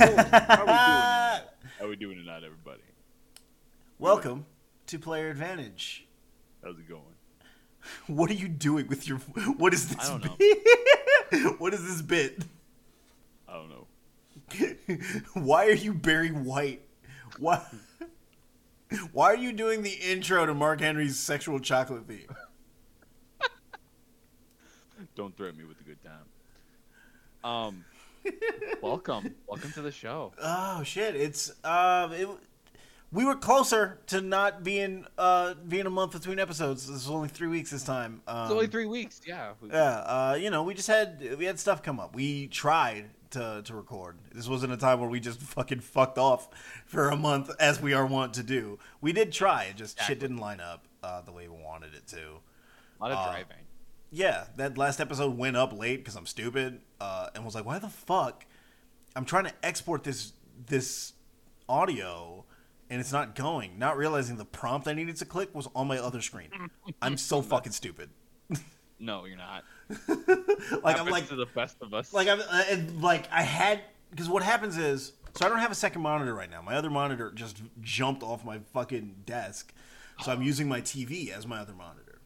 How we doing? How we doing tonight, everybody? Welcome to Player Advantage. How's it going? What are you doing with your? What is this? I don't know. bit? what is this bit? I don't know. Why are you Barry White? Why? Why are you doing the intro to Mark Henry's sexual chocolate theme? Don't threaten me with a good time. Um, welcome, welcome to the show. Oh shit! It's um, it, we were closer to not being uh being a month between episodes. This was only three weeks this time. Um, It's only three weeks. Yeah. Yeah, uh, you know, we just had we had stuff come up. We tried to to record. This wasn't a time where we just fucking fucked off for a month as we are wont to do. We did try. It just shit didn't line up uh, the way we wanted it to. A lot of uh, driving. Yeah, that last episode went up late because I'm stupid uh, and was like, why the fuck? I'm trying to export this this audio and it's not going. Not realizing the prompt I needed to click was on my other screen. I'm so fucking stupid. No, you're not. like I'm like to the best of us. like I'm uh, and, like I had because what happens is so I don't have a second monitor right now. My other monitor just jumped off my fucking desk, so I'm using my TV as my other monitor.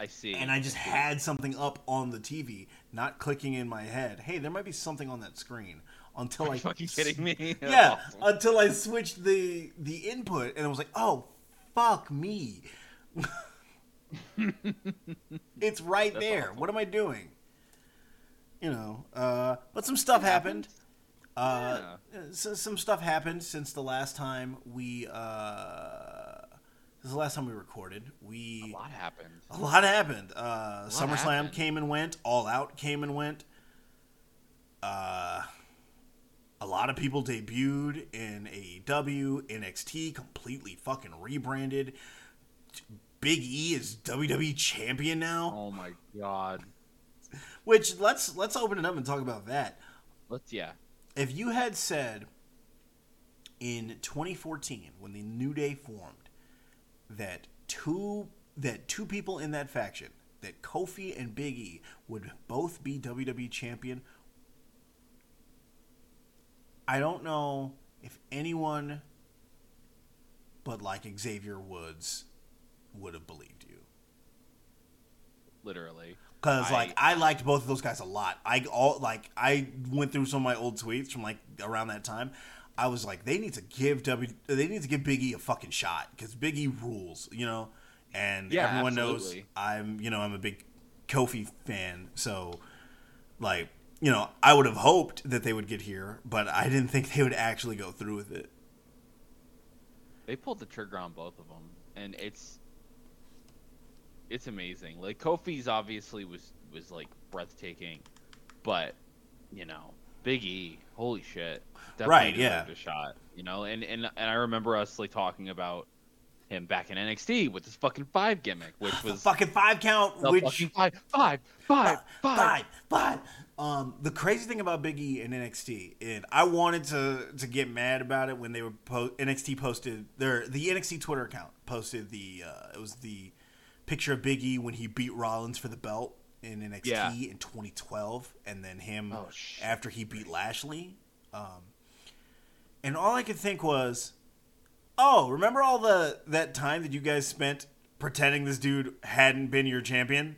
I see. And I just had something up on the TV, not clicking in my head. Hey, there might be something on that screen until Are I you fucking kidding me? Yeah, until I switched the the input and I was like, oh fuck me. it's right That's there. awesome. What am I doing? You know, uh, but some stuff happened. Uh, so, some stuff happened since the last time we. Uh, the last time we recorded. We A lot happened. a lot happened. Uh, SummerSlam happened. came and went. All Out came and went. Uh, a lot of people debuted in AEW. NXT completely fucking rebranded. Big E is WWE champion now. Oh my god. Which let's let's open it up and talk about that. Let's yeah. If you had said in 2014 when the New Day formed that two that two people in that faction that Kofi and Big E would both be WWE champion, I don't know if anyone but like Xavier Woods would have believed you. Literally. Cause I- like I liked both of those guys a lot. I all like I went through some of my old tweets from like around that time. I was like, they need to give W, they need to give Big E a fucking shot because Big E rules, you know. And Yeah, everyone knows. I'm, you know, I'm a big Kofi fan, so like, you know, I would have hoped that they would get here, but I didn't think they would actually go through with it. They pulled the trigger on both of them, and it's it's amazing. Like Kofi's obviously was was like breathtaking, but you know, Big E, holy shit, definitely Right, yeah. a shot. You know, and and and I remember us like talking about him back in NXT with his fucking five gimmick, which The was fucking five count, which five, five, five. five, five. Um, the crazy thing about Big E and NXT, and I wanted to to get mad about it when they were po- NXT posted their the NXT Twitter account posted the uh, it was the picture of Big E when he beat Rollins for the belt in NXT Yeah. in 2012, and then him Oh, after he beat Lashley. Um, and all I could think was, oh, remember all the that time that you guys spent pretending this dude hadn't been your champion?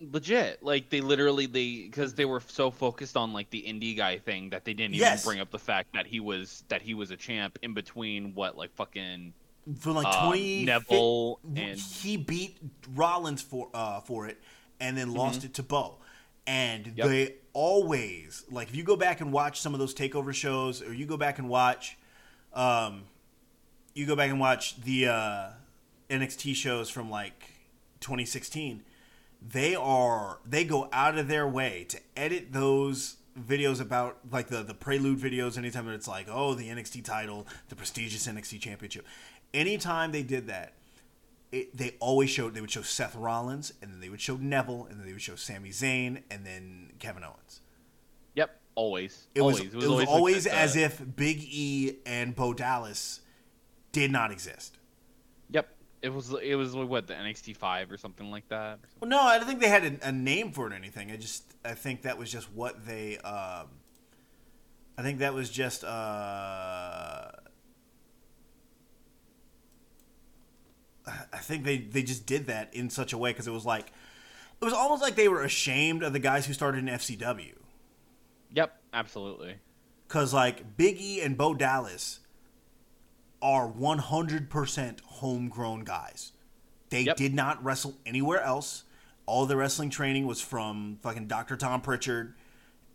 legit like they literally they because they were so focused on like the indie guy thing that they didn't even Yes. bring up the fact that he was that he was a champ in between what like fucking for like um, 20 Neville fi- and he beat Rollins for uh for it and then lost it to Bo. And Mm-hmm. Yep. they always like if you go back and watch some of those takeover shows or you go back and watch um you go back and watch the uh NXT shows from like 2016 they are they go out of their way to edit those videos about like the the prelude videos anytime that it's like oh the NXT title the prestigious NXT championship anytime they did that it, they always showed they would show Seth Rollins and then they would show Neville and then they would show Sami Zayn and then Kevin Owens. Yep always. It was always. It was always, always, like as if Big E and Bo Dallas did not exist. Yep. It was it was like, what the NXT five or something like that? Well, no, I don't think they had a, a name for it or anything. I just I think that was just what they um, I think that was just uh I think they they just did that in such a way because it was like it was almost like they were ashamed of the guys who started in FCW. Yep, absolutely. Cause like Big E and Bo Dallas are 100% homegrown guys. They Yep. did not wrestle anywhere else. All their wrestling training was from fucking Dr. Tom Pritchard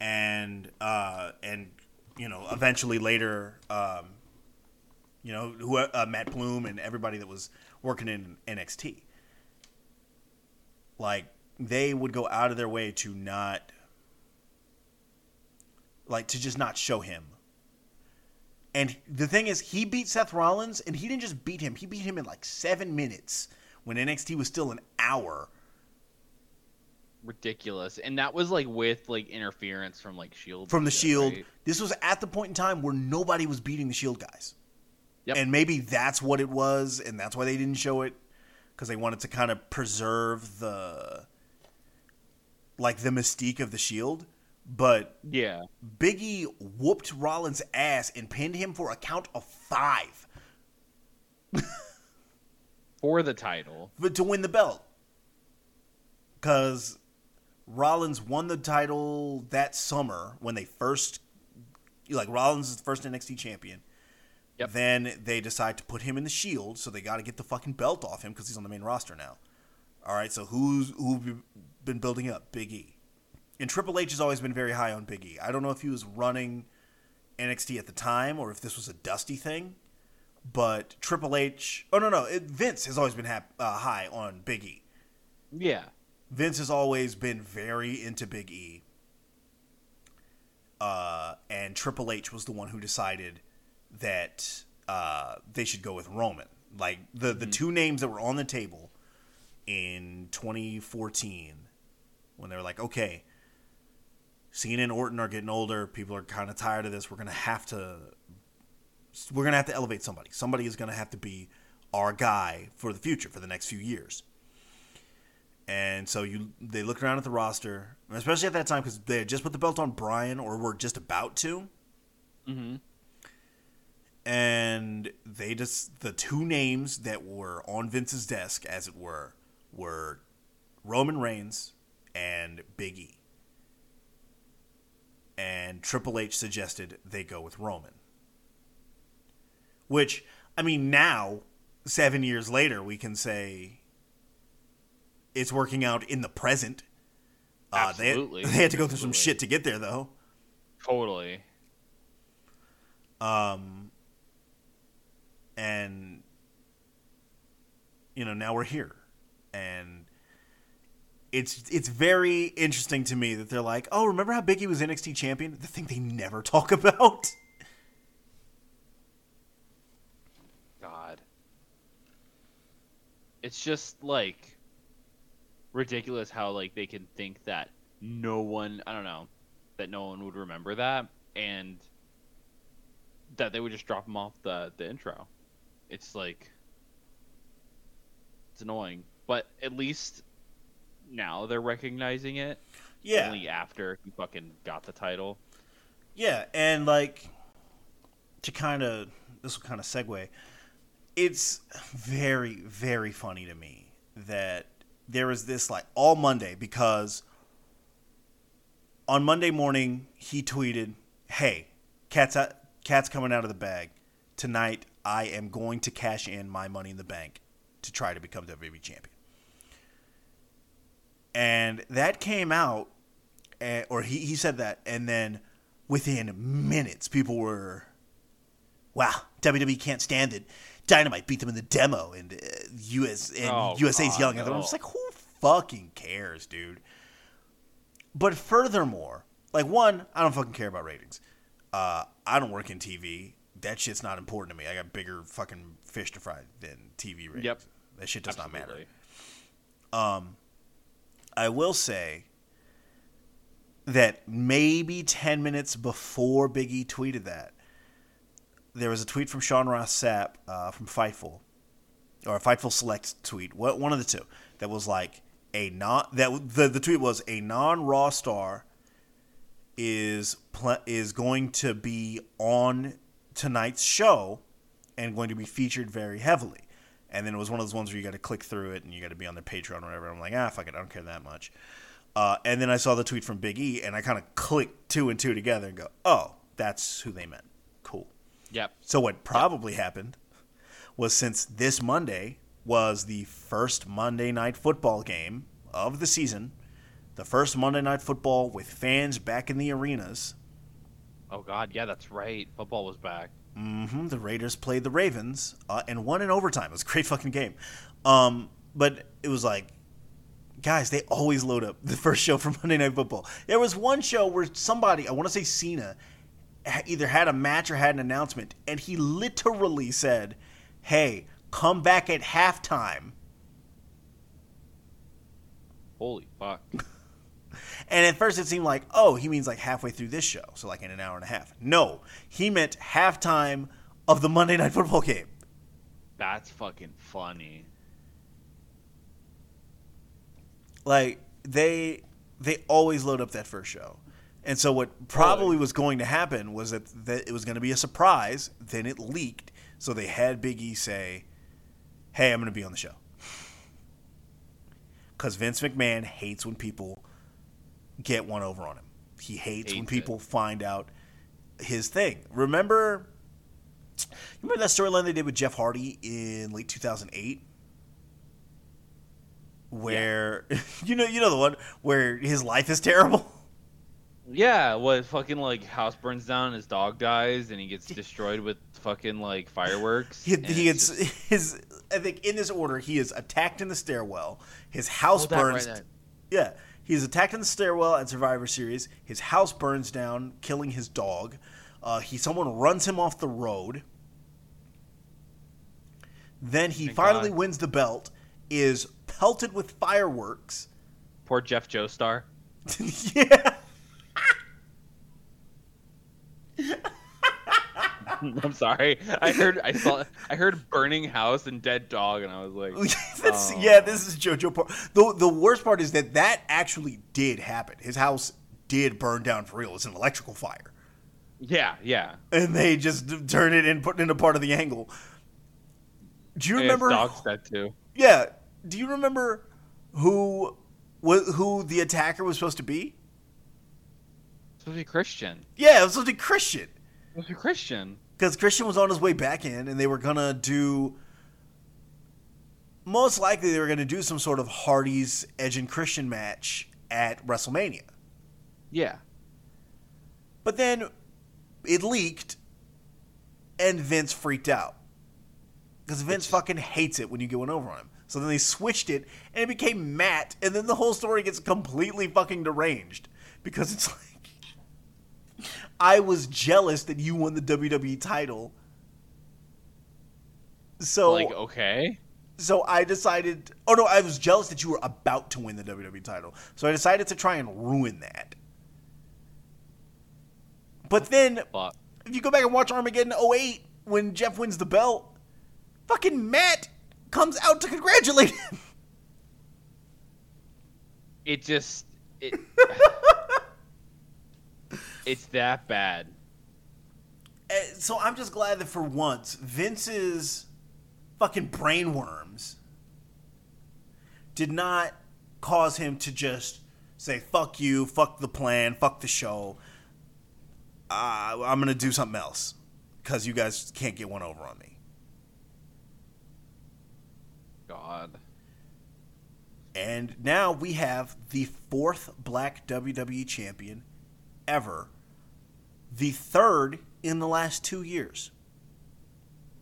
and uh and you know, eventually later um you know, who uh, Matt Bloom and everybody that was working in NXT. Like they would go out of their way to not like to just not show him. And the thing is, he beat Seth Rollins, and he didn't just beat him; he beat him in like seven minutes when NXT was still an hour. Ridiculous. And that was like with like interference from like Shield. From the shit, Shield, right? this was at the point in time where nobody was beating the Shield guys, Yep. and maybe that's what it was, and that's why they didn't show it because they wanted to kind of preserve the like the mystique of the Shield. But Yeah. Biggie whooped Rollins' ass and pinned him for a count of five. For the title. but to win the belt. Because Rollins won the title that summer when they first, like Rollins is the first NXT champion. Yep. Then they decide to put him in the Shield, so they got to get the fucking belt off him because he's on the main roster now. All right, so who's who've been building up? Big E, and Triple H has always been very high on Big E. I don't know if he was running NXT at the time or if this was a Dusty thing, but Triple H. Oh no, no, it, Vince has always been hap, uh, high on Big E. Yeah. Vince has always been very into Big E. Uh, and Triple H was the one who decided that uh, they should go with Roman. Like the the two names that were on the table in 2014 when they were like, okay, Cena and Orton are getting older. People are kind of tired of this. We're gonna have to we're gonna have to elevate somebody. Somebody is gonna have to be our guy for the future for the next few years. And so you they looked around at the roster, especially at that time because they had just put the belt on Brian or were just about to. Mm-hmm. And they just the two names that were on Vince's desk, as it were, were Roman Reigns and Big E. And Triple H suggested they go with Roman. Which, I mean, now, seven years later, we can say it's working out in the present. Uh, they- Absolutely. they, had to go through some shit to get there, though. Totally. Um, and you know now we're here, and it's it's very interesting to me that they're like, oh, remember how Biggie was NXT champion? The thing they never talk about. God. It's just like ridiculous how like they can think that no one I don't know that no one would remember that and that they would just drop them off the the intro. It's like it's annoying, but at least now they're recognizing it Yeah, only after he fucking got the title. yeah, and like to kind of this will kind of segue. It's very very funny to me that there was this like all Monday because on Monday morning he tweeted, "Hey, cats out, cats coming out of the bag tonight. I am going to cash in my money in the bank to try to become WWE champion." And that came out, eh, or he he said that, and then within minutes, people were, "Wow, WWE can't stand it." Dynamite beat them in the demo, and uh, US and Oh, USA's God, yelling at them. I'm just like, who fucking cares, dude? But furthermore, like one, I don't fucking care about ratings. Uh, I don't work in TV. That shit's not important to me. I got bigger fucking fish to fry than TV ratings. Yep. That shit does not matter. Absolutely. I will say that maybe 10 minutes before Biggie tweeted that, there was a tweet from Sean Ross Sapp uh, from Fightful, or a Fightful Select tweet, what- one of the two, that was like a non that the the tweet was a non Raw star is pl- is going to be on tonight's show and going to be featured very heavily. And then it was one of those ones where you got to click through it and you got to be on their Patreon or whatever. I'm like, ah, fuck it, I don't care that much. Uh, and then I saw the tweet from Big E, and I kind of clicked two and two together and go, oh, that's who they meant. Cool. Yep. So what probably happened was since this Monday was the first Monday night football game of the season, the first Monday night football with fans back in the arenas. Oh God, yeah, that's right. Football was back. hmm the Raiders played the Ravens uh, and won in overtime. It was a great fucking game. Um, but it was like, guys, they always load up the first show for Monday Night Football. There was one show where somebody, I want to say Cena, either had a match or had an announcement, and he literally said, "Hey, come back at halftime." Holy fuck. And at first it seemed like, oh, he means like halfway through this show, so like in an hour and a half. No, he meant halftime of the Monday Night Football game. That's fucking funny. like they they always load up that first show and so what probably was going to happen was that, that it was going to be a surprise then it leaked so they had big e say hey i'm going to be on the show because vince mcmahon hates when people get one over on him he hates, when people find out his thing remember you remember that storyline they did with jeff hardy in late 2008 where you know you know the one where his life is terrible. Yeah, what fucking like house burns down, his dog dies, and he gets destroyed with fucking like fireworks. He, he gets just- his I think in this order he is attacked in the stairwell. His house Oh, that right burns. yeah, he's attacked in the stairwell at Survivor Series. His house burns down, killing his dog. Uh, he someone runs him off the road. Then he Thank finally God. wins the belt. Is pelted with fireworks. poor Jeff Joestar. yeah. I'm sorry. I heard I saw I heard burning house and dead dog, and I was like, Oh. Yeah, this is JoJo part. The the worst part is that that actually did happen. His house did burn down for real. It's an electrical fire, yeah, yeah. and they just turned it and put it into part of the angle. Do you remember? dog's dead too. Yeah. Do you remember who wh- who the attacker was supposed to be? Supposed to be Christian. Yeah, it was supposed to be Christian. Supposed to be Christian. Because Christian was on his way back in, and they were gonna do. Most likely, they were gonna do some sort of Hardy's Edge and Christian match at WrestleMania. Yeah. But then it leaked, and Vince freaked out because Vince fucking hates it when you get one over on him. So then they switched it, and it became Matt, and then the whole story gets completely fucking deranged because it's like. I was jealous that you won the WWE title. So like okay. so I decided oh no, I was jealous that you were about to win the WWE title. So I decided to try and ruin that. But then if you go back and watch Armageddon 08 when Jeff wins the belt, fucking Matt comes out to congratulate him. it just it it's that bad. Uh, so I'm just glad that for once Vince's fucking brainworms did not cause him to just say fuck you, fuck the plan, fuck the show. Uh, I'm gonna do something else because you guys can't get one over on me. God. And now we have the fourth black WWE champion ever, the third in the last two years.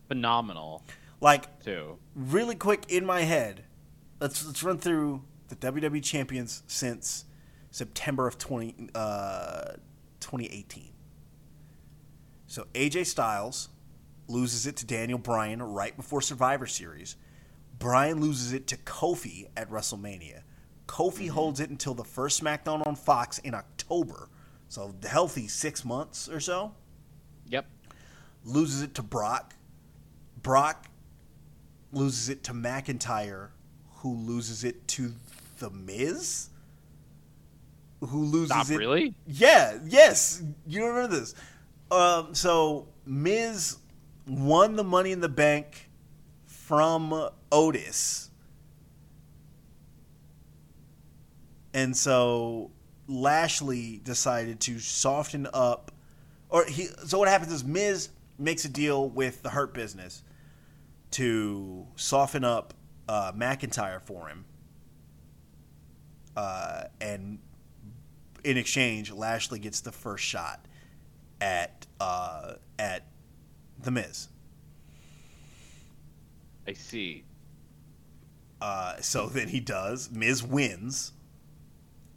Phenomenal Like too. really quick in my head, let's let's run through the WWE champions since September of 20, uh, 2018. So AJ Styles loses it to Daniel Bryan right before Survivor Series. Bryan loses it to Kofi at WrestleMania. Kofi holds it until the first SmackDown on Fox in October. So the healthy six months or so Yep. loses it to Brock. Brock loses it to McIntyre, who loses it to The Miz. who loses it. really? Yeah, yes. You don't remember this. Um, so Miz won the Money in the Bank from Otis, and so Lashley decided to soften up, or he. So what happens is Miz makes a deal with the Hurt Business to soften up uh, McIntyre for him, uh, and in exchange, Lashley gets the first shot at uh, at the Miz. I see. Uh, so then he does. Miz wins.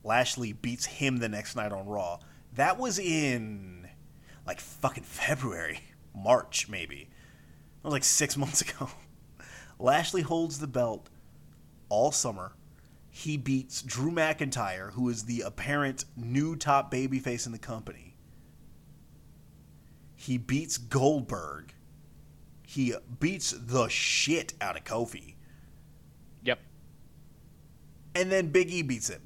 Lashley beats him the next night on Raw. That was in like fucking February, March maybe. That was like six months ago. Lashley holds the belt all summer. He beats Drew McIntyre, who is the apparent new top babyface in the company. He beats Goldberg. He beats the shit out of Kofi. Yep. And then Big E beats him.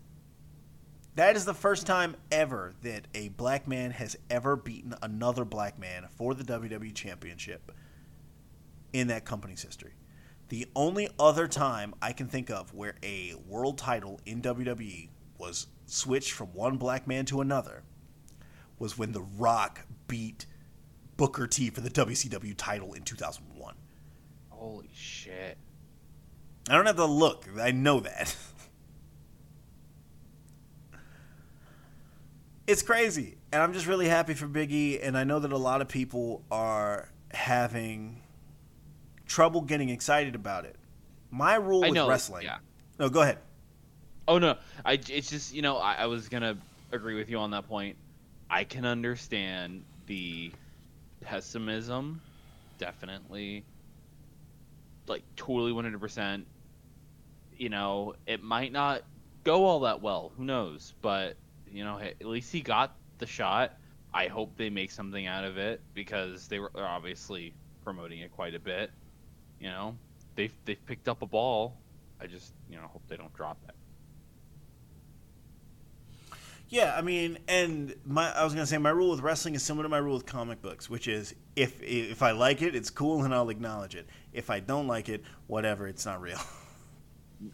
That is the first time ever that a black man has ever beaten another black man for the WWE Championship in that company's history. The only other time I can think of where a world title in WWE was switched from one black man to another was when The Rock beat Booker T for the WCW title in 2001. Holy shit. I don't have to look. I know that. it's crazy. And I'm just really happy for Big E. And I know that a lot of people are having trouble getting excited about it. My rule I with know. wrestling. Yeah. No, go ahead. Oh no, I it's just you know I, I was gonna agree with you on that point. I can understand the pessimism, definitely, like totally one hundred percent. You know, it might not go all that well. Who knows? But you know, at least he got the shot. I hope they make something out of it because they were obviously promoting it quite a bit. You know, they've they've picked up a ball. I just you know hope they don't drop it. Yeah, I mean, and my I was gonna say my rule with wrestling is similar to my rule with comic books, which is if if I like it, it's cool and I'll acknowledge it. If I don't like it, whatever, it's not real.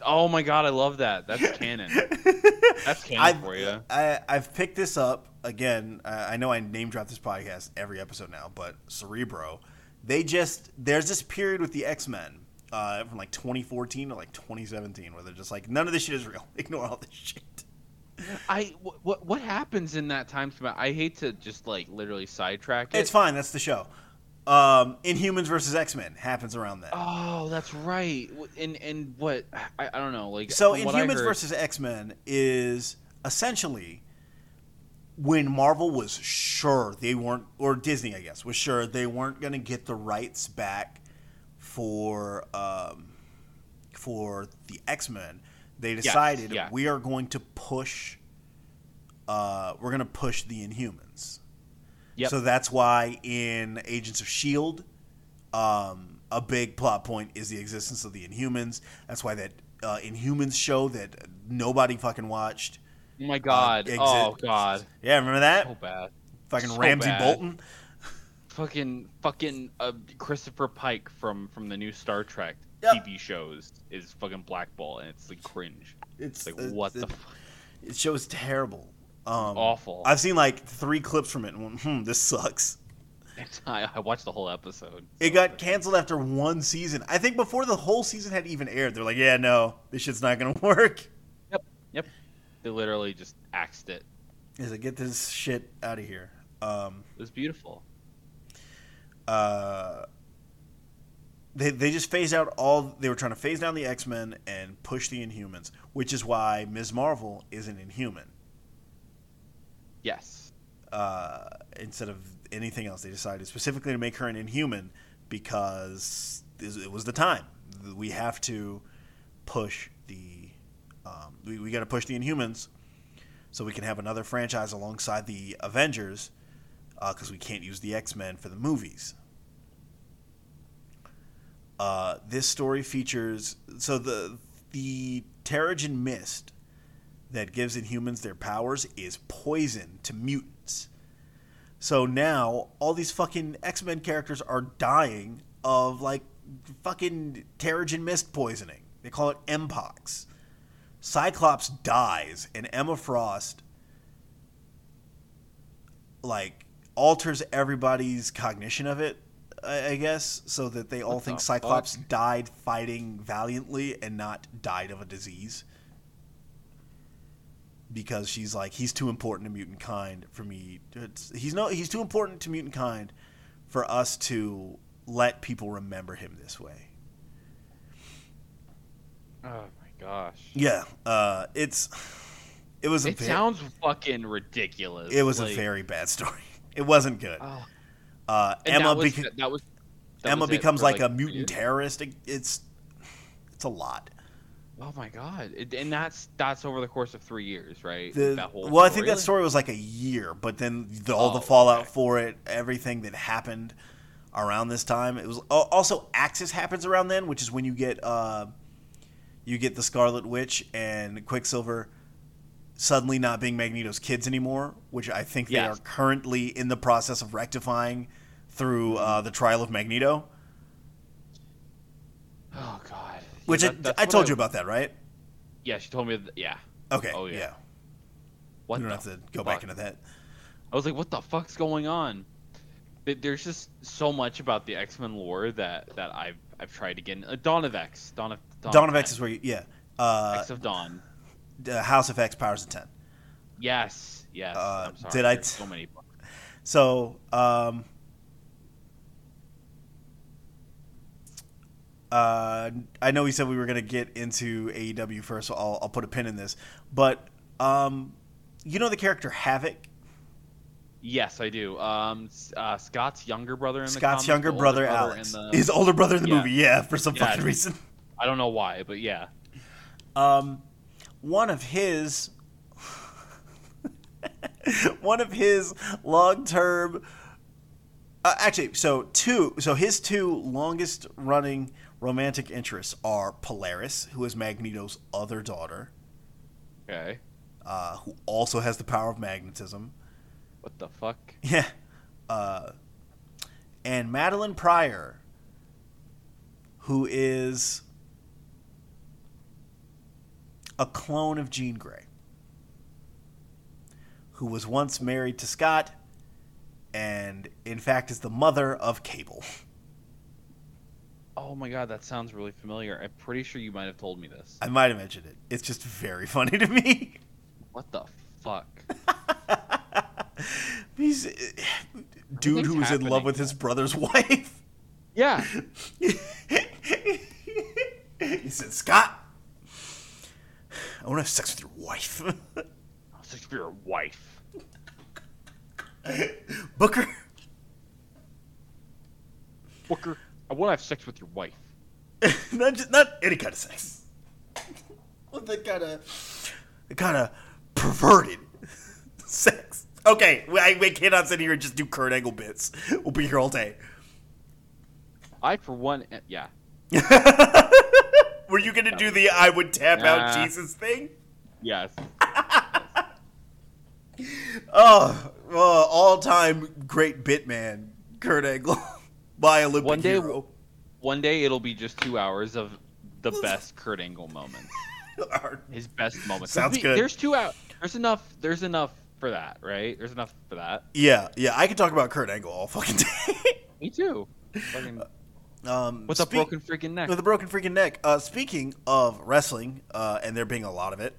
Oh my god, I love that. That's canon. That's canon I've, for you. I, I've picked this up again. I, I know I name drop this podcast every episode now, but Cerebro, they just there's this period with the X Men uh, from like 2014 to like 2017 where they're just like none of this shit is real. Ignore all this shit. I what what happens in that time span? I hate to just like literally sidetrack it. It's fine. That's the show. Um, Inhumans versus X Men happens around that. Oh, that's right. And and what I, I don't know. Like So Inhumans heard- versus X Men is essentially when Marvel was sure they weren't, or Disney, I guess, was sure they weren't going to get the rights back for um, for the X Men. They decided yeah. we are going to push. Uh, we're going to push the Inhumans. Yep. So that's why in Agents of Shield, um, a big plot point is the existence of the Inhumans. That's why that uh, Inhumans show that nobody fucking watched. oh my god. exit- oh god. Yeah, remember that? So bad. fucking so Ramsay bad. Bolton. Fucking fucking uh, Christopher Pike from from the new Star Trek Yep. TV shows is fucking Black Bolt and it's like cringe. It's Like it- what the it, fuck? it show's terrible. Um, Awful. I've seen like three clips from it and went, hmm, this sucks. I, I watched the whole episode. It got canceled after one season. I think before the whole season had even aired, they're like, yeah, no, this shit's not gonna work. Yep. Yep. They literally just axed it. Is like, get this shit out of here. Um, It was beautiful. uh, they they just phased out all. They were trying to phase down the X Men and push the Inhumans, which is why Ms. Marvel is an Inhuman Yes. uh, instead of anything else. They decided specifically to make her an Inhuman because it was the time. We have to push the. Um, we we got to push the Inhumans, so we can have another franchise alongside the Avengers, because we can't use the X Men for the movies. Uh, this story features so the the Terrigen Mist that gives Inhumans their powers is poison to mutants. So now all these fucking X Men characters are dying of like fucking Terrigen mist poisoning. They call it Mpox. Cyclops dies, and Emma Frost like alters everybody's cognition of it. I guess so that they all What think the Cyclops fuck? died fighting valiantly and not died of a disease. Because she's like he's too important to mutant kind for me. It's, he's no he's too important to mutant kind for us to let people remember him this way. Oh my gosh. Yeah, uh, it's it was a It sounds fucking ridiculous. it was like, a very bad story. It wasn't good. Oh, Uh, Emma that was, beca- that was that Emma becomes for, like, a mutant terrorist. It- It's it's a lot. Oh my god! It, and that's that's over the course of three years, right? The, that whole well, I think that story was like a year, but then the, all the Oh, fallout okay. for it, everything that happened around this time, it was also Axis happens around then, which is when you get uh, you get the Scarlet Witch and Quicksilver suddenly not being Magneto's kids anymore, which I think they Yes. are currently in the process of rectifying through uh, the trial of Magneto. Oh god! Which I- that's I, told you about that, right? Yeah, she told me. That, yeah. Okay. Oh, yeah. yeah. What you don't have to go back into that. I was like, what the fuck's going on? There's just so much about the X Men lore that that I've I've tried to get. In. Uh, Dawn of X. Dawn of Dawn, Dawn of X is where you, yeah. Uh, X of Dawn. uh, House of X powers of 10. Yes. Yes. uh, I'm sorry. did I so many books. So, um, uh, I know we said we were going to get into AEW first, so I'll, I'll put a pin in this. But, um, you know the character Havoc? Yes, I do. Um, uh, Scott's younger brother in the Scott's comics, younger the brother, in Alex. the- His older brother in the Yeah. movie, yeah, for some Yeah. fucking reason. I don't know why, but yeah. Um, one of his, one of his long-term, uh, actually, so two, so his two longest-running romantic interests are Polaris, who is Magneto's other daughter, Okay. uh, who also has the power of magnetism. What the fuck? Yeah, uh, and Madelyne Pryor, who is a clone of Jean Grey, who was once married to Scott, and in fact is the mother of Cable. Oh my god, that sounds really familiar. I'm pretty sure you might have told me this. I might have mentioned it. It's just very funny to me. What the fuck? He's uh, dude who was in love with his brother's wife. Yeah. he said, Scott, I want to have sex with your wife. I'll sex with your wife. Booker. Booker, I want to have sex with your wife. not just not any kind of sex. What that kind of kind of perverted sex. Okay, we, I, we cannot sit here and just do Kurt Angle bits. We'll be here all day. I, for one, eh, yeah. Were you gonna do the I would tap out Jesus thing? Yes. Oh, uh, all time great bit man, Kurt Angle, by Olympic One day- hero. One day it'll be just two hours of the best Kurt Angle moments. His best moments. Sounds There's- good. There's two out. There's enough. There's enough for that, right? There's enough for that. yeah, yeah, I could talk about Kurt Angle all fucking day. Me too. Fucking, um, with a speak- broken freaking neck. with a broken freaking neck. Uh, speaking of wrestling, uh, and there being a lot of it,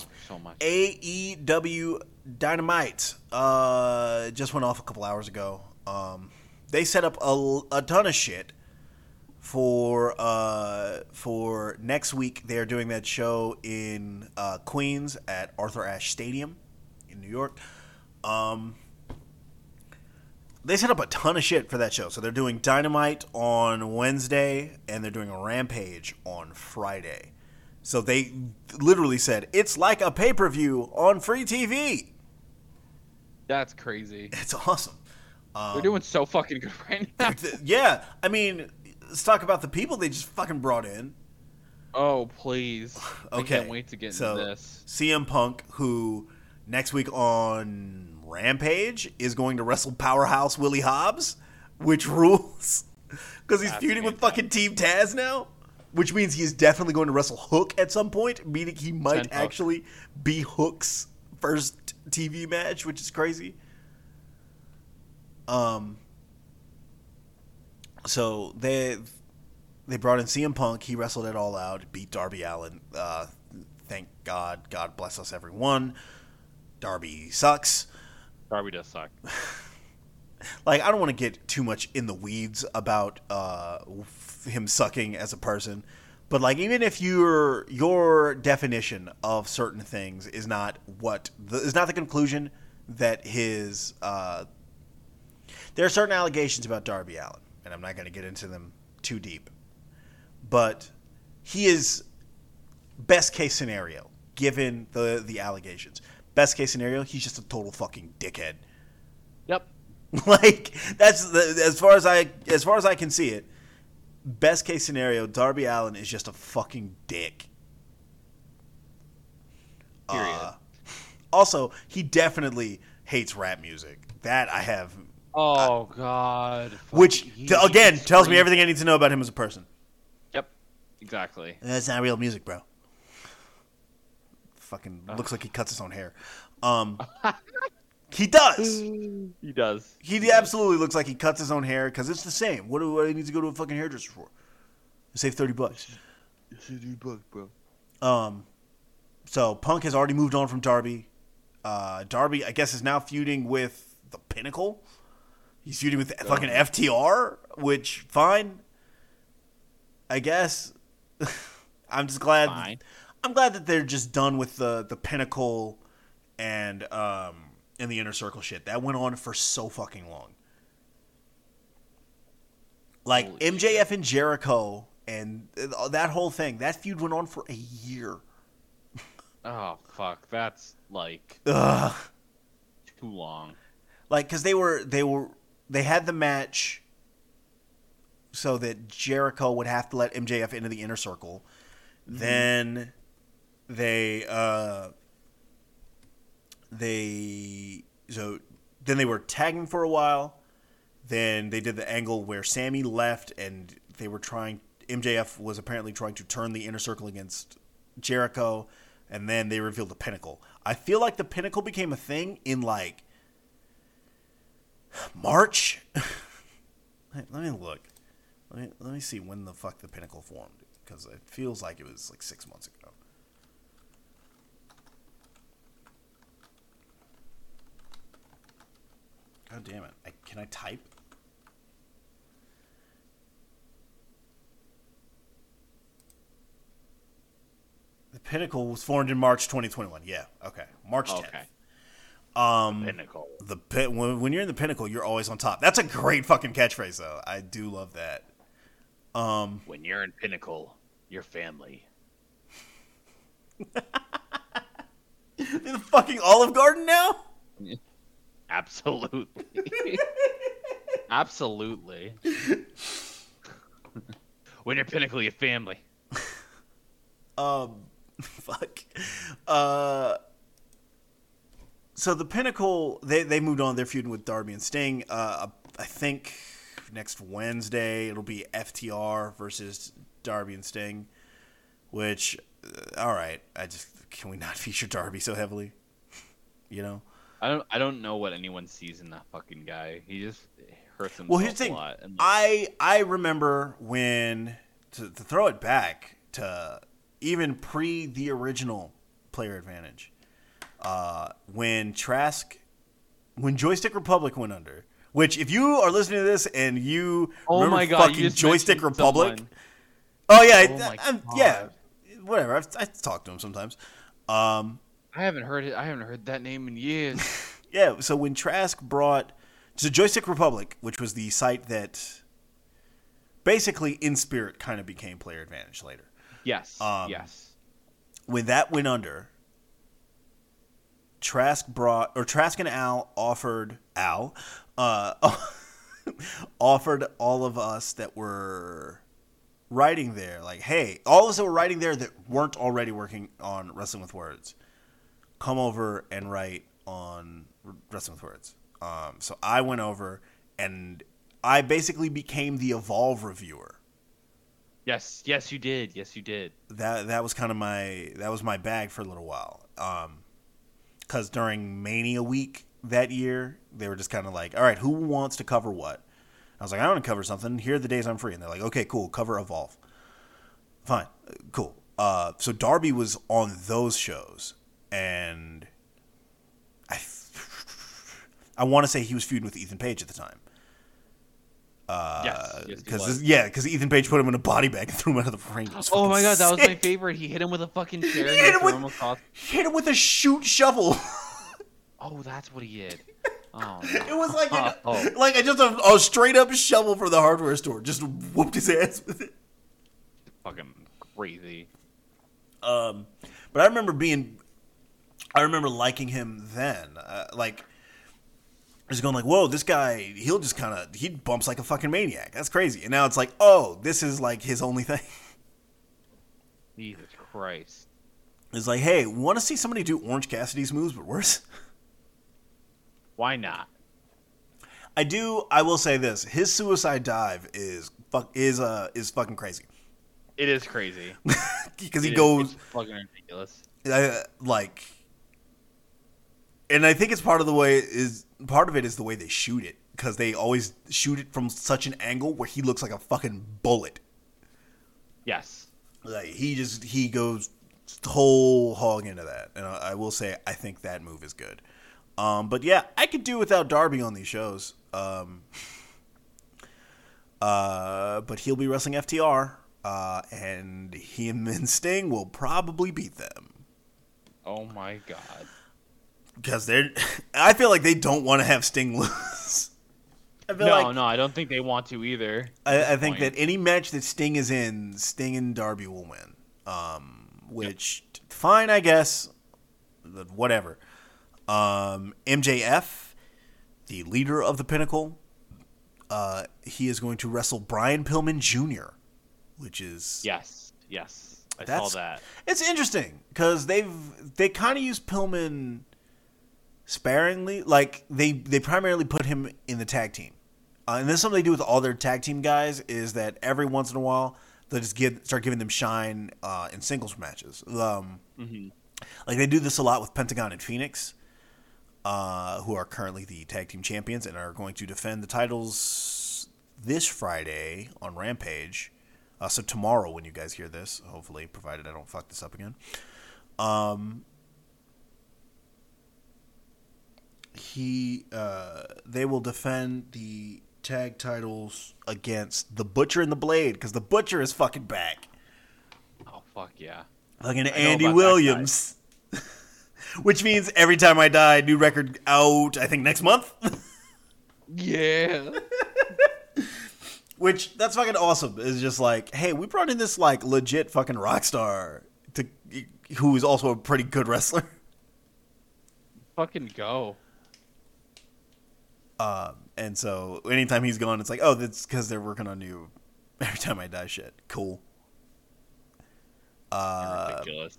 Oh, so much. AEW Dynamite uh, just went off a couple hours ago. Um, they set up a, a ton of shit for uh, for next week. They're doing that show in uh, Queens at Arthur Ashe Stadium in New York. Um, they set up a ton of shit for that show. So they're doing Dynamite on Wednesday and they're doing a Rampage on Friday. So they literally said it's like a pay per view on free TV. That's crazy. It's awesome. Um, They're doing so fucking good right now. yeah, I mean, let's talk about the people they just fucking brought in. Oh please! I Okay, can't wait to get so- into this. CM Punk, who next week on Rampage is going to wrestle Powerhouse Willie Hobbs, which rules because he's That's feuding with fucking Team Taz now. Which means he is definitely going to wrestle Hook at some point, meaning he might actually be Hook's first TV match, which is crazy. Um. So they they brought in CM Punk. He wrestled it all out, beat Darby Allin. Uh, thank God. God bless us, everyone. Darby sucks. Darby does suck. Like I don't want to get too much in the weeds about uh, him sucking as a person, but like even if your your definition of certain things is not what the, is not the conclusion that his uh, there are certain allegations about Darby Allin, and I'm not going to get into them too deep, but he is best case scenario given the the allegations. Best case scenario, he's just a total fucking dickhead. Yep. like that's the, as far as I as far as I can see it. Best case scenario, Darby Allin is just a fucking dick. Period. Uh, also, he definitely hates rap music. That I have, Oh God. Which he- t- again he tells me everything I need to know about him as a person. Yep. Exactly. That's not real music, bro. Fucking looks like he cuts his own hair. Um, he does. He does. He absolutely looks like he cuts his own hair because it's the same. What do, what do he need to go to a fucking hairdresser for? Save thirty bucks. bro. Um, so Punk has already moved on from Darby. Uh, Darby, I guess, is now feuding with the Pinnacle. He's feuding with fucking FTR, which fine. I guess. I'm just glad. Fine. I'm glad that they're just done with the the Pinnacle and um and the Inner Circle shit. That went on for so fucking long. Like Holy MJF and Jericho and that whole thing. That feud went on for a year. Oh fuck. That's like Ugh. too long. like because they were they were they had the match so that Jericho would have to let MJF into the inner circle. Then they uh they so then they were tagging for a while. Then they did the angle where Sammy left and they were trying MJF was apparently trying to turn the inner circle against Jericho and then they revealed the pinnacle. I feel like the pinnacle became a thing in like March. Let me look. Let me let me see when the fuck the pinnacle formed because it feels like it was like six months ago. God damn it! I, can I type? The pinnacle was formed in March 2021. Yeah. Okay. March 10th. Okay. Um, Pinnacle. the pin, when, when you're in the pinnacle, you're always on top. That's a great fucking catchphrase, though. I do love that. Um, When you're in Pinnacle, your family. in the fucking Olive Garden now. Absolutely. Absolutely. when you're Pinnacle, your family. Um, fuck. Uh, so the pinnacle, they they moved on. They're feuding with Darby and Sting. Uh, I think next Wednesday it'll be FTR versus Darby and Sting. Which, uh, all right. I just can we not feature Darby so heavily? You know. I don't. I don't know what anyone sees in that fucking guy. He just hurts himself Well, here's the a thing. lot. And I I remember when to, to throw it back to even pre the original player advantage, uh, when Trask, when Joystick Republic went under. Which, if you are listening to this and you Oh remember my God, fucking Joystick Republic, someone. oh yeah, Oh I, I'm- yeah, whatever. I've, I talk to him sometimes. Um, I haven't heard it. I haven't heard that name in years. Yeah, so when Trask brought so Joystick Republic, which was the site that basically in spirit kind of became player advantage later. yes. Um, yes. When that went under, Trask brought or Trask and Al offered Al uh, offered all of us that were writing there, like, hey, all of us that were writing there that weren't already working on Wrestling with Words, come over and write on Wrestling with Words. Um, so I went over and I basically became the Evolve reviewer. Yes, yes, you did. Yes, you did. That that was kind of my that was my bag for a little while. Um, because during Mania week that year, they were just kind of like, all right, who wants to cover what? I was like, I want to cover something. Here are the days I'm free, and they're like, okay, cool, cover Evolve. Fine, cool. Uh, so Darby was on those shows, and I, I want to say he was feuding with Ethan Page at the time. Uh, Yes, yes, because yeah, because Ethan Page put him in a body bag and threw him out of the ring. Oh my god, that was my favorite. He hit him with a fucking chair. He hit him with- across. Hit him with a shoot shovel. Oh, that's what he did. Oh, It was like an, Oh. like a, just a, a straight up shovel from the hardware store. Just whooped his ass with it. fucking crazy. Um, but I remember being, I remember liking him then. Uh, like, just going like, "Whoa, this guy, he'll just kind of he bumps like a fucking maniac. That's crazy." And now it's like, "Oh, this is like his only thing." Jesus Christ. It's like, "Hey, want to see somebody do Orange Cassidy's moves but worse?" Why not? I do. I will say this: his suicide dive is fuck is uh is fucking crazy It is crazy. because he It goes it's fucking ridiculous. Like and i think it's part of the way is part of it is the way they shoot it because they always shoot it from such an angle where he looks like a fucking bullet. Yes. like he just he goes whole hog into that. And I, I will say i think that move is good. Um but yeah i could do without darby on these shows. Um uh but he'll be wrestling ftr uh and him and sting will probably beat them. Oh my god. Because they're. I feel like they don't want to have Sting lose. I feel No, like no, I don't think they want to either. I, I think point. that any match that Sting is in, Sting and Darby will win. Um, which fine, I guess. But whatever. Um, MJF, the leader of the Pinnacle, uh, he is going to wrestle Brian Pillman Jr., which is Yes, yes. I saw that. It's interesting because they've they kind of use Pillman sparingly. Like they they primarily put him in the tag team, uh, and this is something they do with all their tag team guys is that every once in a while they just give start giving them shine uh, in singles matches. Um, Like they do this a lot with Pentagon and Fénix, uh, who are currently the tag team champions and are going to defend the titles this Friday on Rampage. Uh, so tomorrow, when you guys hear this, hopefully, provided I don't fuck this up again, um, he uh, they will defend the tag titles against the Butcher and the Blade because the Butcher is fucking back. Oh fuck yeah. Fucking know Andy Williams. Which means every time I die, new record out, I think next month. Yeah. Which that's fucking awesome. It's just like, hey, we brought in this like legit fucking rock star to who is also a pretty good wrestler. Fucking go. Um, and so anytime he's gone, it's like, oh, that's because they're working on new. Every time I die, shit, cool. Uh, Ridiculous.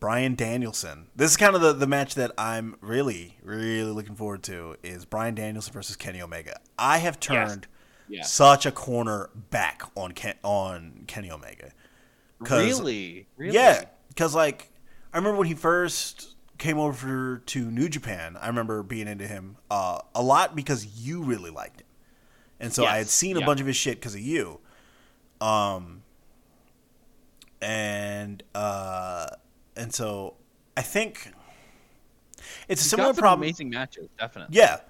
Bryan Danielson. This is kind of the, the match that I'm really, really looking forward to is Bryan Danielson versus Kenny Omega. I have turned Yeah. such a corner back on Ken, on Kenny Omega. Really? Really? Yeah, because like I remember when he first came over to New Japan. I remember being into him uh, a lot because you really liked him, and so I had seen a yeah. bunch of his shit because of you. Um, and uh, and so I think it's a similar problem. Amazing matches, definitely. Yeah.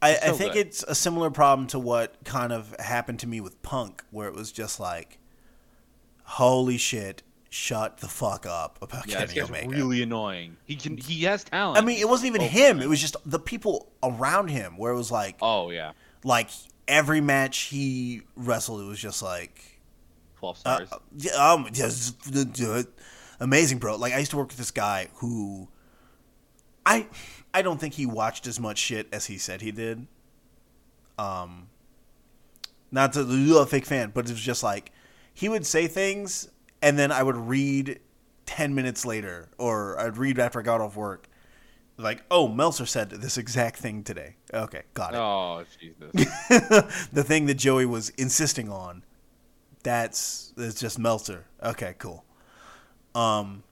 I, He's I think good. it's a similar problem to what kind of happened to me with Punk, where it was just like, holy shit, shut the fuck up about Yeah, this Kenny guy's Omega. really annoying. He can. He has talent. I mean, it wasn't even Oh, him. man. It was just the people around him, where it was like, Oh yeah. like every match he wrestled, it was just like, Twelve uh, stars. yeah, um, yes, amazing, bro. Like I used to work with this guy who, I, I don't think he watched as much shit as he said he did. Um, Not to a fake fan, but it was just like he would say things, and then I would read ten minutes later, or I'd read after I got off work, like, "Oh, Meltzer said this exact thing today." Okay, got it. Oh Jesus! the thing that Joey was insisting on, that's that's just Meltzer. Okay, cool. Um,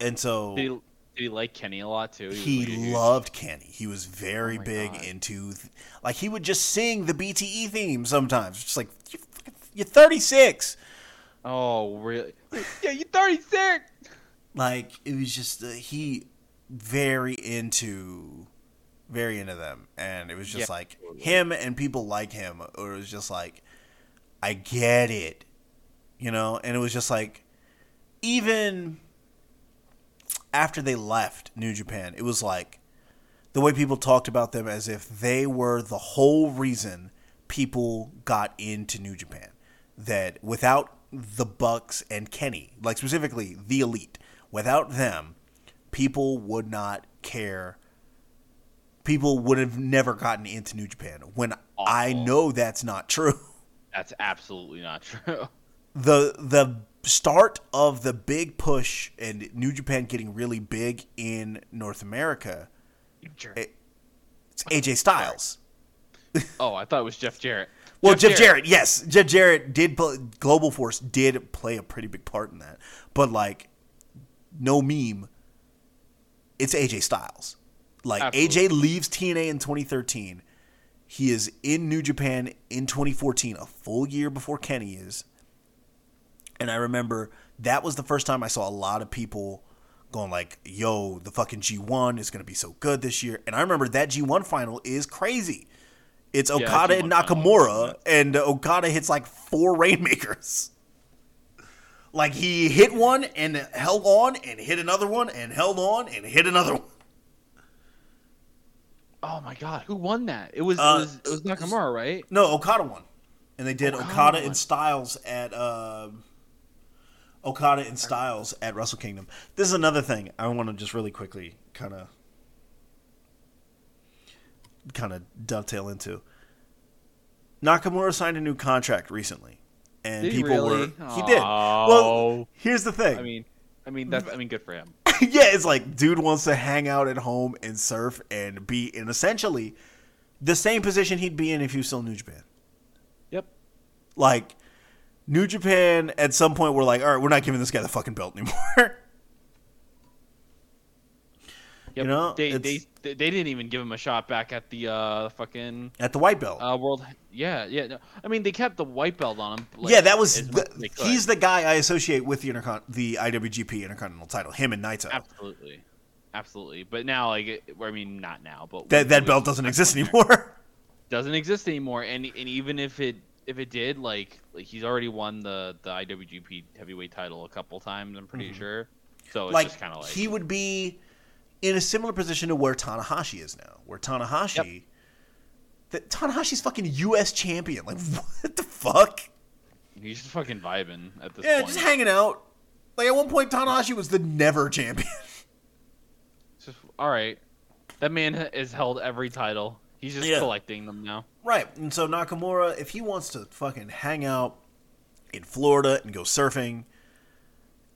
and so did, he, did he like Kenny a lot too? he a- loved Kenny. He was very Oh big God. into, like, he would just sing the BTE theme sometimes. Just like, "You fucking- you're 36. Oh really? Yeah, you're 36. Like, it was just, uh, he very into, very into them. And it was just Yeah, like, him and people like him, or it was just like, I get it. You know? And it was just like, even after they left New Japan, it was like the way people talked about them as if they were the whole reason people got into New Japan. That without the Bucks and Kenny, like specifically the Elite, without them, people would not care. People would have never gotten into New Japan. When I know that's not true. That's absolutely not true. the the start of the big push and New Japan getting really big in North America, Jarrett. it's AJ Styles. Oh, I thought it was Jeff Jarrett. Well, Jeff, Jarrett. yes, Jeff Jarrett did. Play, Global Force did play a pretty big part in that, but like, no meme. It's AJ Styles. Like Absolutely. AJ leaves TNA in 2013. He is in New Japan in 2014, a full year before Kenny is. And I remember that was the first time I saw a lot of people going like, "Yo, the fucking G1 is going to be so good this year." And I remember that G1 final is crazy. It's Okada G1 and Nakamura, and Okada hits like four rainmakers. Like he hit one and held on, and hit another one, and held on, and hit another one. Oh my God, who won that? It was Uh, it was, it was Nakamura, right? No, Okada won, and they did Okada Okada, and Styles at uh, Okada and Styles at Wrestle Kingdom. This is another thing I want to just really quickly kind of kind of dovetail into. Nakamura signed a new contract recently, and Did people really? were he did. Oh. Well, here's the thing. I mean, I mean that's I mean good for him. yeah, it's like dude wants to hang out at home and surf and be in essentially the same position he'd be in if he was still in New Japan. Yep. Like New Japan at some point were like, all right, we're not giving this guy the fucking belt anymore. Yep. You know, they, they they they didn't even give him a shot back at the uh fucking at the white belt. uh world. Yeah, yeah. No, I mean they kept the white belt on him. like, yeah, that was the, much as they could. he's the guy I associate with the intercon the IWGP Intercontinental title. Him and Naito. absolutely, absolutely. But now, like, I mean, not now, but That that belt doesn't exist anymore. Doesn't exist anymore. And and even if it if it did, like, like he's already won the the IWGP Heavyweight title a couple times. I'm pretty sure. So it's like, just kind of like he would be in a similar position to where Tanahashi is now. Where Tanahashi, that Tanahashi's fucking U.S. champion. Like what the fuck? he's just fucking vibing at this Yeah, point. just hanging out. Like at one point, Tanahashi was the never champion. Just all right. That man has held every title. He's just Yeah. collecting them now. right. And so Nakamura, if he wants to fucking hang out in Florida and go surfing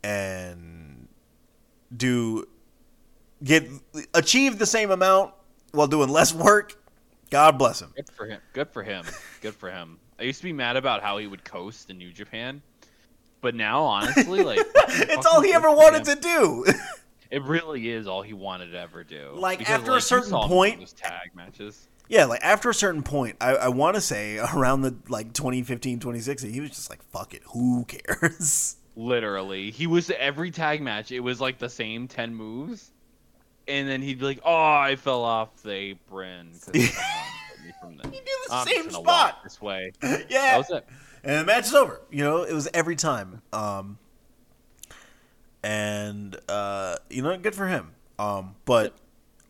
and do get achieve the same amount while doing less work, God bless him. Good for him. Good for him. Good for him. I used to be mad about how he would coast in New Japan, but now honestly, like it's all he ever wanted to do. It really is all he wanted to ever do. Like, Because, after a certain point- tag matches. yeah, like after a certain point, I, I want to say around the like 2015, 2016, he was just like, fuck it, who cares? Literally, he was every tag match. It was like the same ten moves, and then he'd be like, "Oh, I fell off the apron." someone hit me from the- He do the I'm same spot. this way. yeah. That was it. and the match is over. You know, it was every time. Um, and uh, you know, good for him. Um, but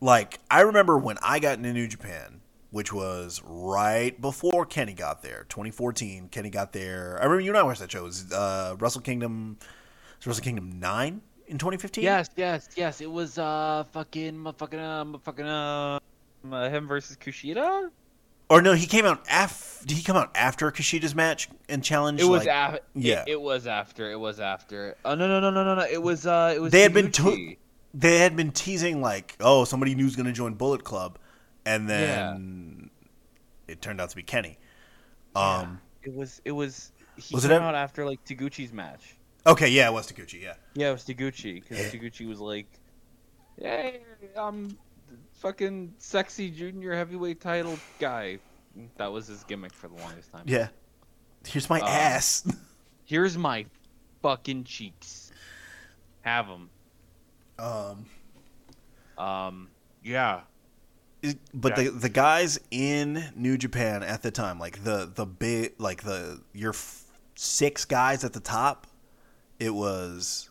like, I remember when I got into New Japan, which was right before Kenny got there, 2014. Kenny got there. I remember you and I watched that show. It was uh, Wrestle Kingdom, it was Wrestle Kingdom nine in 2015. Yes, yes, yes. It was uh fucking motherfucking uh motherfucking uh, uh him versus Kushida. Or no, he came out af Did he come out after Kushida's match and challenge? It was like, af- yeah. It, it was after. It was after. Oh no no no no no no! It was uh it was. They had been Taguchi. they had been teasing like, oh, somebody new's to join Bullet Club, and then it turned out to be Kenny. Um. It was. It was. He Was it came ev- out after like Taguchi's match. Okay, yeah, it was Taguchi. Yeah. Yeah, it was Taguchi because Yeah. Taguchi was like, "Hey, I'm fucking sexy junior heavyweight title guy." That was his gimmick for the longest time. Yeah. Here's my Um, ass. Here's my fucking cheeks. Have them. Um. Um. Yeah. is- but Yeah. the the guys in New Japan at the time, like the the big, like the your f- six guys at the top, it was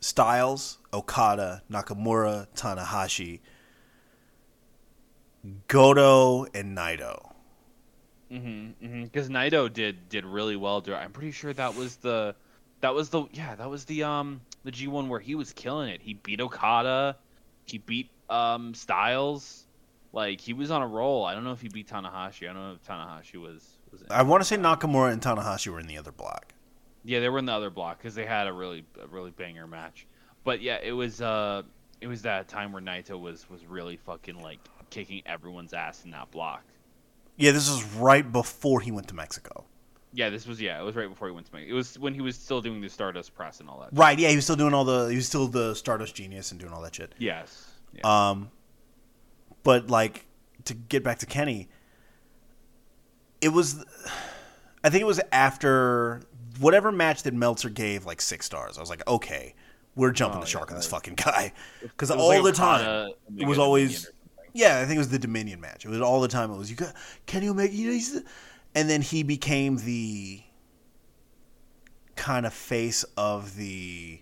Styles, Okada, Nakamura, Tanahashi, Goto, and Naito. Mm-hmm. Because Naito did did really well. I'm pretty sure that was the that was the yeah that was the um the G1 where he was killing it. He beat Okada. He beat um Styles. Like he was on a roll. I don't know if he beat Tanahashi. I don't know if Tanahashi was was. I want to say Nakamura and Tanahashi were in the other block. Yeah, they were in the other block because they had a really a really banger match. But yeah, it was uh it was that time where Naito was was really fucking like kicking everyone's ass in that block. Yeah, this was right before he went to Mexico. Yeah, this was yeah, it was right before he went to Mexico. It was when he was still doing the Stardust press and all that. Right? Yeah, he was still doing all the he was still the Stardust genius and doing all that shit. Yes. Yeah. Um, but like to get back to Kenny, it was, I think it was after whatever match that Meltzer gave like six stars. I was like, okay, we're jumping Oh, the yeah, shark on this fucking guy because all like the time, it was always- yeah, I think it was the Dominion match. It was all the time. It was you got Kenny Omega, you know, he's the, and then he became the kind of face of the.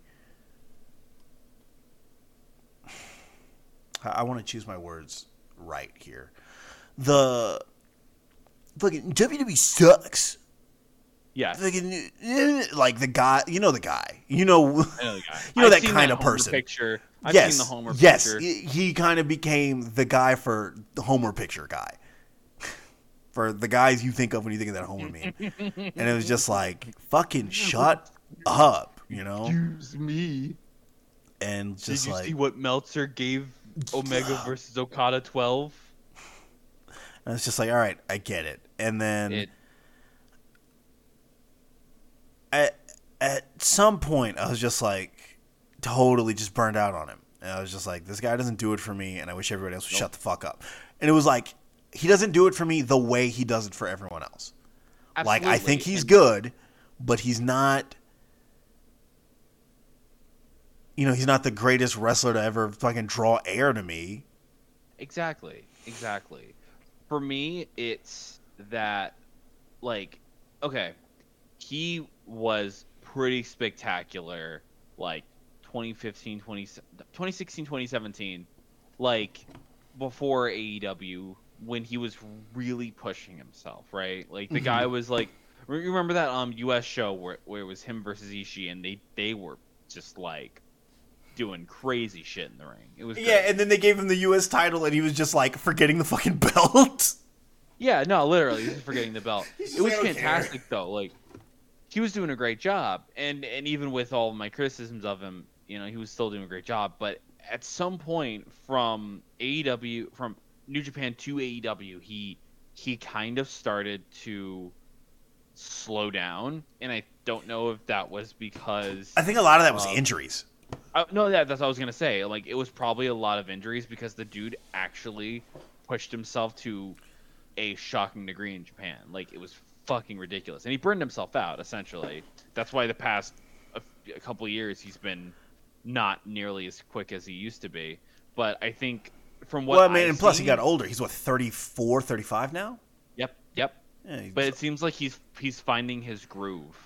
I want to choose my words right here. The fucking WWE sucks. Yes. Eh, like the guy, you know the guy, you know, know guy. you know I've that kind of Homer person. Picture. I've yes, seen the Homer yes, picture. he, he kind of became the guy for the Homer picture guy. For the guys you think of when you think of that Homer meme, and it was just like fucking shut up, you know, Excuse me. and Did you like see what Meltzer gave Omega versus Okada 12? and it's just like all right, I get it, and then It at at some point I was just like totally just burned out on him. And I was just like, this guy doesn't do it for me, and I wish everybody else would Nope. shut the fuck up. And it was like, he doesn't do it for me the way he does it for everyone else. Like I think he's good, but he's not. You know, he's not the greatest wrestler to ever fucking draw air to me. Exactly. Exactly. For me, it's that, like, okay, he was pretty spectacular, like, 2015, 20, 2016, 2017, like, before AEW, when he was really pushing himself, right? Like, the guy was, like, re- remember that um US show where, where it was him versus Ishii, and they, they were just, like, doing crazy shit in the ring. It was Yeah, great. and then they gave him the U.S. title, and he was just like forgetting the fucking belt. Yeah, no, literally, he's forgetting the belt. It was like, care." fantastic though. Like he was doing a great job, and and even with all my criticisms of him, you know, he was still doing a great job. But at some point from AEW, from New Japan to AEW, he he kind of started to slow down, and I don't know if that was because I think a lot of that was Um, injuries. uh, no, yeah, that's what I was gonna say. Like, it was probably a lot of injuries because the dude actually pushed himself to a shocking degree in Japan. Like, it was fucking ridiculous, and he burned himself out. Essentially, that's why the past a, a couple of years he's been not nearly as quick as he used to be. But I think from what well, I mean, I've and plus he got older. He's what 34, 35 now. Yep, yep. Yeah, But it seems like he's he's finding his groove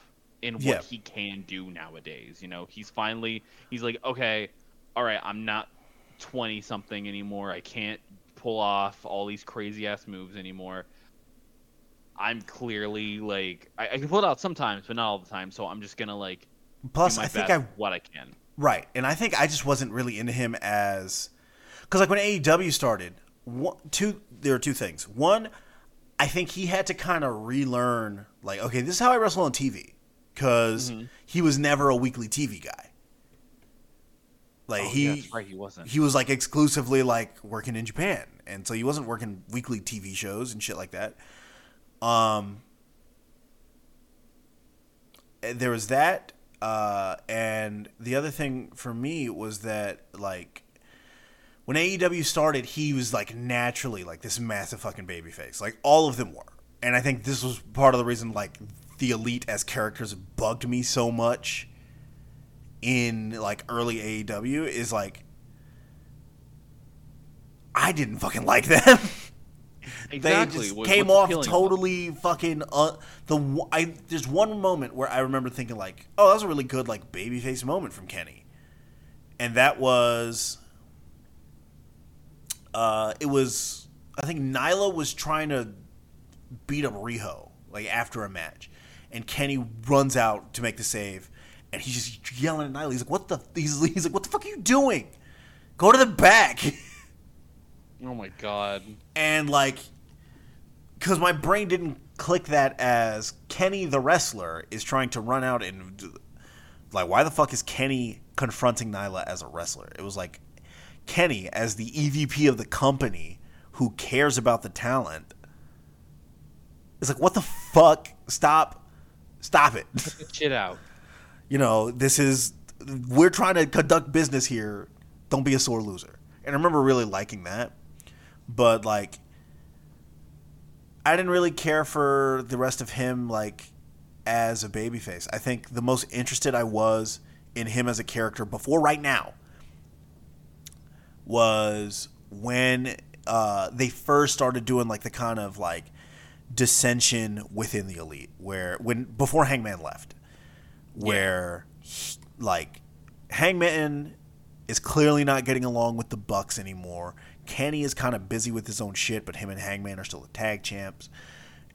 in what Yeah. he can do nowadays. You know, he's finally he's like, okay, all right, I'm not twenty something anymore. I can't pull off all these crazy ass moves anymore. I'm clearly like I, I can pull it out sometimes, but not all the time. So I'm just gonna like plus I think I what I can. Right, and I think I just wasn't really into him as because like when AEW started, one, two there are two things. One, I think he had to kind of relearn, like, okay, this is how I wrestle on TV, because Mm-hmm. he was never a weekly TV guy. Like Oh, he, yeah, right, he wasn't. he was like exclusively like working in Japan, and so he wasn't working weekly TV shows and shit like that. Um, there was that, uh, and the other thing for me was that like when AEW started, he was like naturally like this massive fucking baby face, like all of them were, and I think this was part of the reason like the elite as characters bugged me so much in like early AEW is like I didn't fucking like them. Exactly. They just came off about totally fucking. Uh, the I there's one moment where I remember thinking like, oh, that was a really good like babyface moment from Kenny, and that was. Uh, it was I think Nyla was trying to beat up Riho like after a match, and Kenny runs out to make the save, and he's just yelling at Nyla. He's like, "What the?" He's, he's like, "What the fuck are you doing? Go to the back." Oh my god. and like because my brain didn't click that as kenny the wrestler is trying to run out and do- like why the fuck is kenny confronting nyla as a wrestler? It was like kenny as the evp of the company who cares about the talent it's like what the fuck? Stop. Stop it. Shit out. you know this is we're trying to conduct business here. Don't be a sore loser. And i remember really liking that. But like i didn't really care for the rest of him like as a babyface i think the most interested i was in him as a character before right now was when uh, they first started doing like the kind of like dissension within the elite where when before hangman left where he- like Hangman is clearly not getting along with the Bucks anymore. Kenny is kind of busy with his own shit, but him and Hangman are still the tag champs.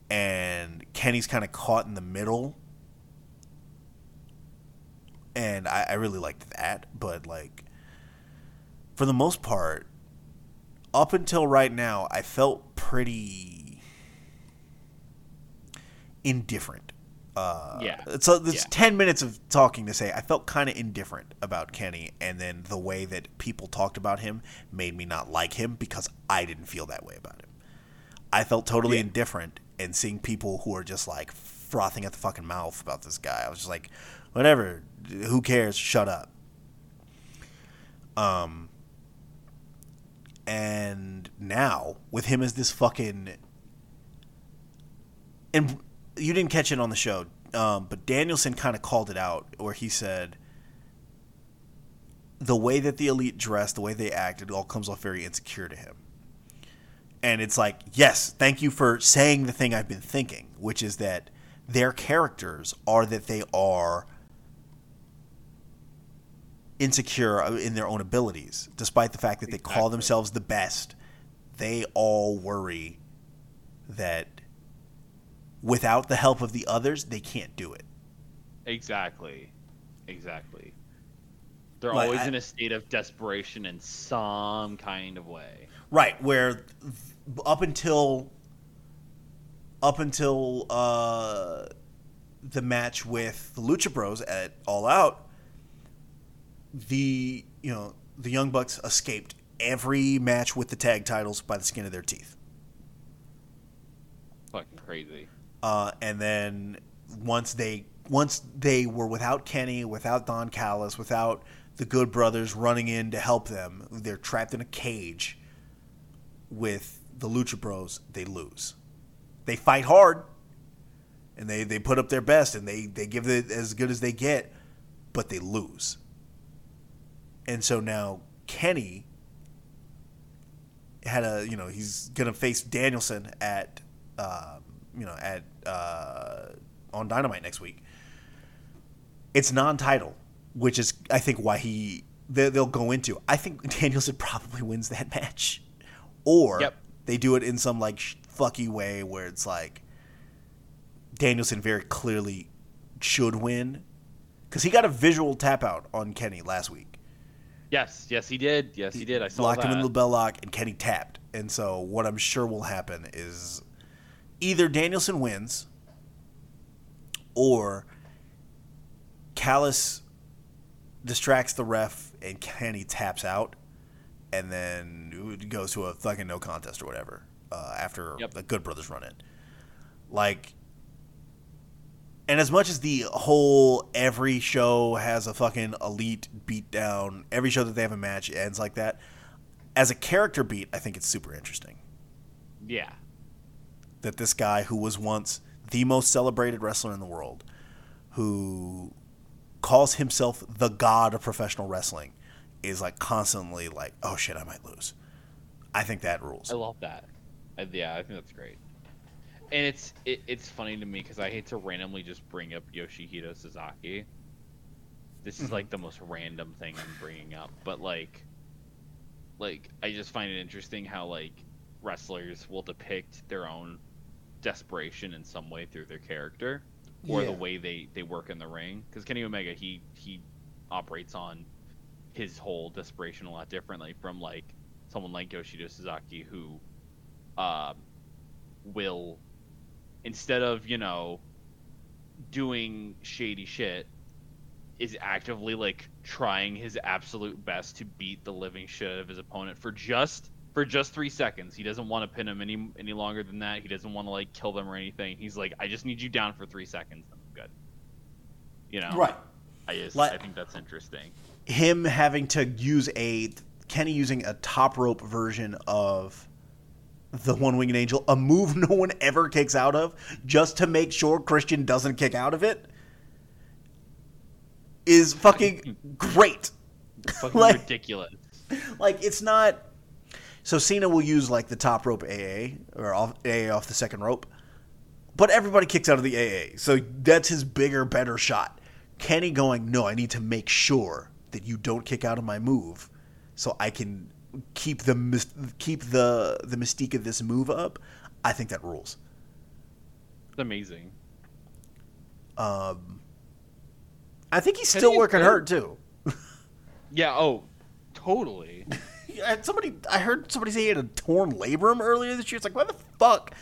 And Kenny's kind of caught in the middle. And I, I really liked that, but like for the most part, up until right now, I felt pretty indifferent. Uh, Yeah. So it's Yeah. ten minutes of talking to say I felt kind of indifferent about Kenny, and then the way that people talked about him made me not like him because I didn't feel that way about him. I felt totally Yeah. indifferent, and seeing people who are just like frothing at the fucking mouth about this guy, I was just like, whatever, who cares? Shut up. Um. And now with him as this fucking and you didn't catch it on the show, um, but Danielson kind of called it out, where he said the way that the elite dress, the way they act, it all comes off very insecure to him. And it's like, yes, thank you for saying the thing I've been thinking, which is that their characters are that they are insecure in their own abilities, despite the fact that they call themselves the best. They all worry that without the help of the others, they can't do it. Exactly. Exactly. They're Like, always I- in a state of desperation in some kind of way. Right, where th- up until up until uh, the match with the Lucha Bros at All Out, the you know the Young Bucks escaped every match with the tag titles by the skin of their teeth. Fucking crazy. Uh, and then once they once they were without Kenny, without Don Callis, without the Good Brothers running in to help them, they're trapped in a cage with the Lucha Bros. They lose. They fight hard, and they, they put up their best, and they they give it as good as they get, but they lose. And so now Kenny had a you know he's gonna face Danielson at um, you know at uh, on Dynamite next week. It's non-title, which is I think why he they, they'll go into. I think Danielson probably wins that match, or Yep. they do it in some like fucky way where it's like Danielson very clearly should win because he got a visual tap out on Kenny last week Yes, yes, he did. Yes, he did. I saw locked that. him in the bell lock, and Kenny tapped. And so what I'm sure will happen is either Danielson wins or Callis distracts the ref and Kenny taps out and then goes to a fucking no contest or whatever uh, after Yep. the Good Brothers run in. Like, and as much as the whole every show has a fucking elite beatdown, every show that they have a match ends like that. As a character beat, I think it's super interesting Yeah. That this guy who was once the most celebrated wrestler in the world, who calls himself the god of professional wrestling, is like constantly like, oh shit, I might lose. I think that rules. I love that. Yeah, I think that's great. And it's it, it's funny to me because I hate to randomly just bring up Yoshihito Sasaki. This is like mm-hmm. the most random thing I'm bringing up, but like, like I just find it interesting how like wrestlers will depict their own desperation in some way through their character or Yeah. the way they they work in the ring. Because Kenny Omega he he operates on his whole desperation a lot differently from like someone like Yoshihito Sasaki who um, will instead of you know doing shady shit is actively like trying his absolute best to beat the living shit of his opponent for just for just three seconds. He doesn't want to pin him any any longer than that. He doesn't want to like kill them or anything. He's like, I just need you down for three seconds. I'm good. You know, Right. I just Like- I think that's interesting. Him having to use a Kenny using a top rope version of the one winged angel, a move no one ever kicks out of, just to make sure Christian doesn't kick out of it, is fucking great. Fucking Like- ridiculous. like it's not so Cena will use like the top rope AA or off, AA off the second rope, but everybody kicks out of the AA, so that's his bigger, better shot. Kenny going, no, I need to make sure that you don't kick out of my move, so I can keep the keep the the mystique of this move up. I think that rules. It's amazing. Um, I think he's Kenny still working hurt too. Yeah. Oh, totally. Yeah, somebody I heard somebody say he had a torn labrum earlier this year. It's like, why the fuck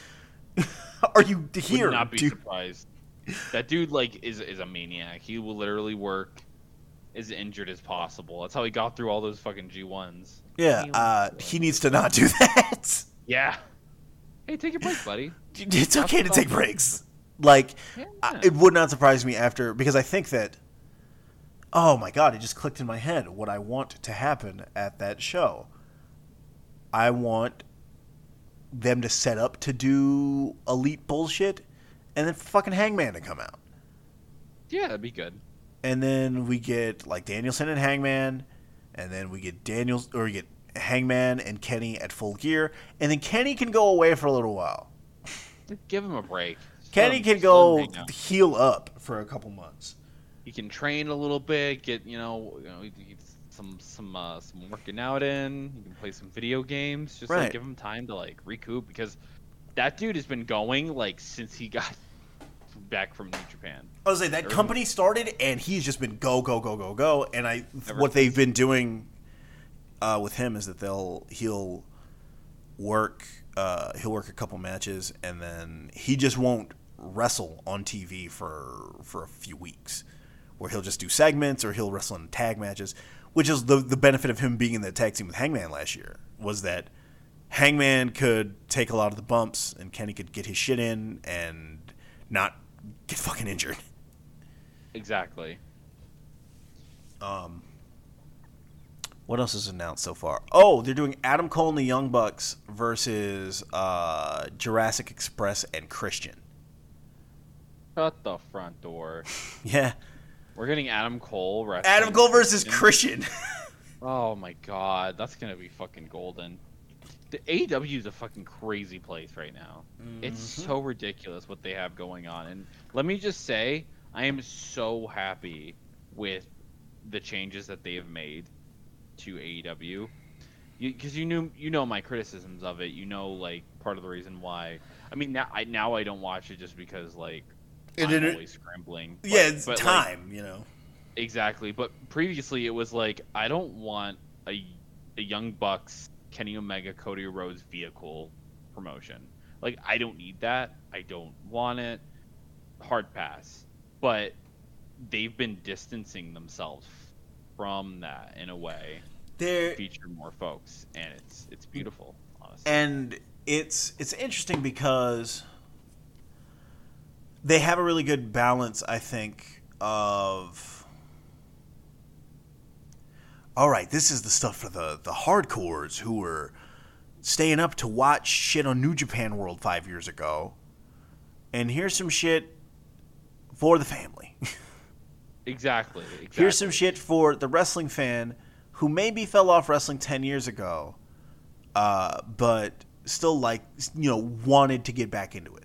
are you here? Would not be dude? surprised. That dude like is is a maniac. He will literally work as injured as possible. That's how he got through all those fucking G ones. Yeah, uh, he needs to not do that. Yeah. Hey, take your break, buddy. It's okay to take breaks. Like, Yeah. I, it would not surprise me after because I think that. Oh my god! It just clicked in my head what I want to happen at that show. I want them to set up to do elite bullshit, and then fucking Hangman to come out. Yeah, that'd be good. and then we get like Danielson and Hangman, and then we get Daniels or we get Hangman and Kenny at full gear, and then Kenny can go away for a little while. Give him a break. Kenny can go let him hang out. heal up for a couple months. He can train a little bit. Get you know, you know some some uh, some working out in. He can play some video games. Just Right. like give him time to like recoup because that dude has been going like since he got back from New Japan. I was like that Everyone- company started, and he's just been go go go go go. And I what they've been doing uh, with him is that they'll he'll work uh, he'll work a couple matches, and then he just won't wrestle on TV for for a few weeks, where he'll just do segments or he'll wrestle in tag matches. Which is the the benefit of him being in the tag team with Hangman last year was that Hangman could take a lot of the bumps, and Kenny could get his shit in and not get fucking injured. Exactly. Um, what else is announced so far? Oh, they're doing Adam Cole and the Young Bucks versus uh, Jurassic Express and Christian. Shut the front door. Yeah, We're getting Adam Cole. wrestling Adam Cole versus Christian. Oh my god, that's gonna be fucking golden. The AEW is a fucking crazy place right now. It's Mm-hmm. so ridiculous what they have going on. And let me just say, I am so happy with the changes that they have made to AEW. Because you, knew, you know my criticisms of it. You know, like part of the reason why. I mean, now I now I don't watch it just because like It I'm didn't- always scrambling. yeah, But- it's but, like, time, you know. Exactly, but previously it was like I don't want a, a Young Bucks, Kenny Omega, Cody Rhodes vehicle promotion. Like I don't need that. I don't want it. Hard pass. But they've been distancing themselves from that in a way. There Feature more folks, and it's it's beautiful. Honestly. and it's it's interesting because they have a really good balance i think of all right this is the stuff for the the hardcores who were staying up to watch shit on new japan world five years ago. And here's some shit for the family. Exactly, exactly. here's some shit for the wrestling fan who maybe fell off wrestling 10 years ago uh, but still like you know wanted to get back into it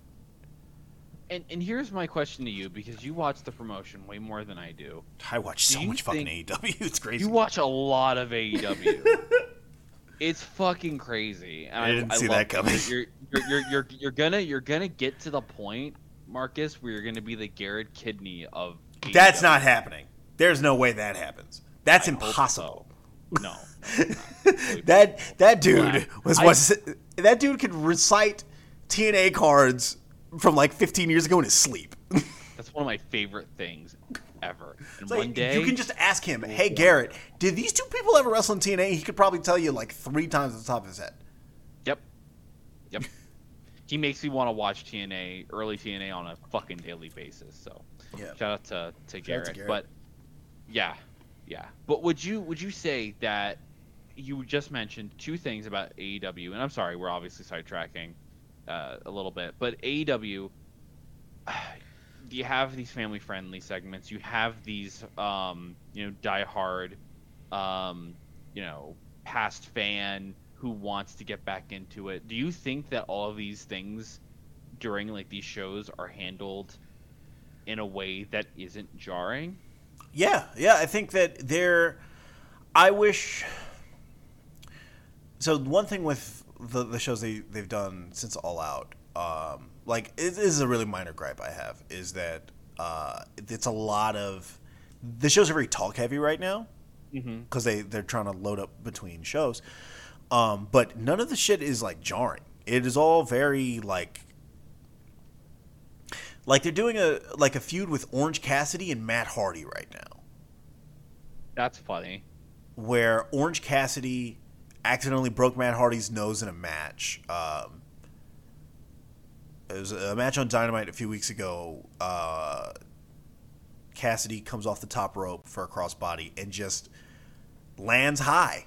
And and here's my question to you because you watch the promotion way more than I do. i watch so much fucking aew it's crazy You watch a lot of AEW. it's fucking crazy. And I didn't see love that coming. You're, you're, you're, you're, you're gonna you're gonna get to the point, Marcus, where you're gonna be the Garrett Kidney of. that's not happening there's no way that happens that's I impossible so. No. no, it's not. Totally that that dude was I- was that dude could recite tna cards from like 15 years ago in his sleep That's one of my favorite things ever. And like, one day you can just ask him, "Hey Garrett, did these two people ever wrestle in TNA?" He could probably tell you like three times at the top of his head. Yep. Yep. he makes me want to watch TNA, early TNA on a fucking daily basis. So Yeah. shout out to, to, Garrett. Garrett. But yeah, yeah. But would you would you say that you just mentioned two things about AEW, and I'm sorry, we're obviously sidetracking uh, a little bit, but AEW, you have these family friendly segments. You have these, um, you know, diehard, um, you know, past fan who wants to get back into it. Do you think that all of these things during like these shows are handled in a way that isn't jarring? Yeah, yeah. I think that they're. I wish. So one thing with the the shows they they've done since All Out, um, like it, this is a really minor gripe I have, is that uh, it's a lot of the shows are very talk heavy right now Mm-hmm. because they they're trying to load up between shows. Um, but none of the shit is like jarring. It is all very like like they're doing a like a feud with Orange Cassidy and Matt Hardy right now, That's funny. where Orange Cassidy accidentally broke Matt Hardy's nose in a match. Um, it was a match on Dynamite a few weeks ago. Uh, Cassidy comes off the top rope for a crossbody and just lands high.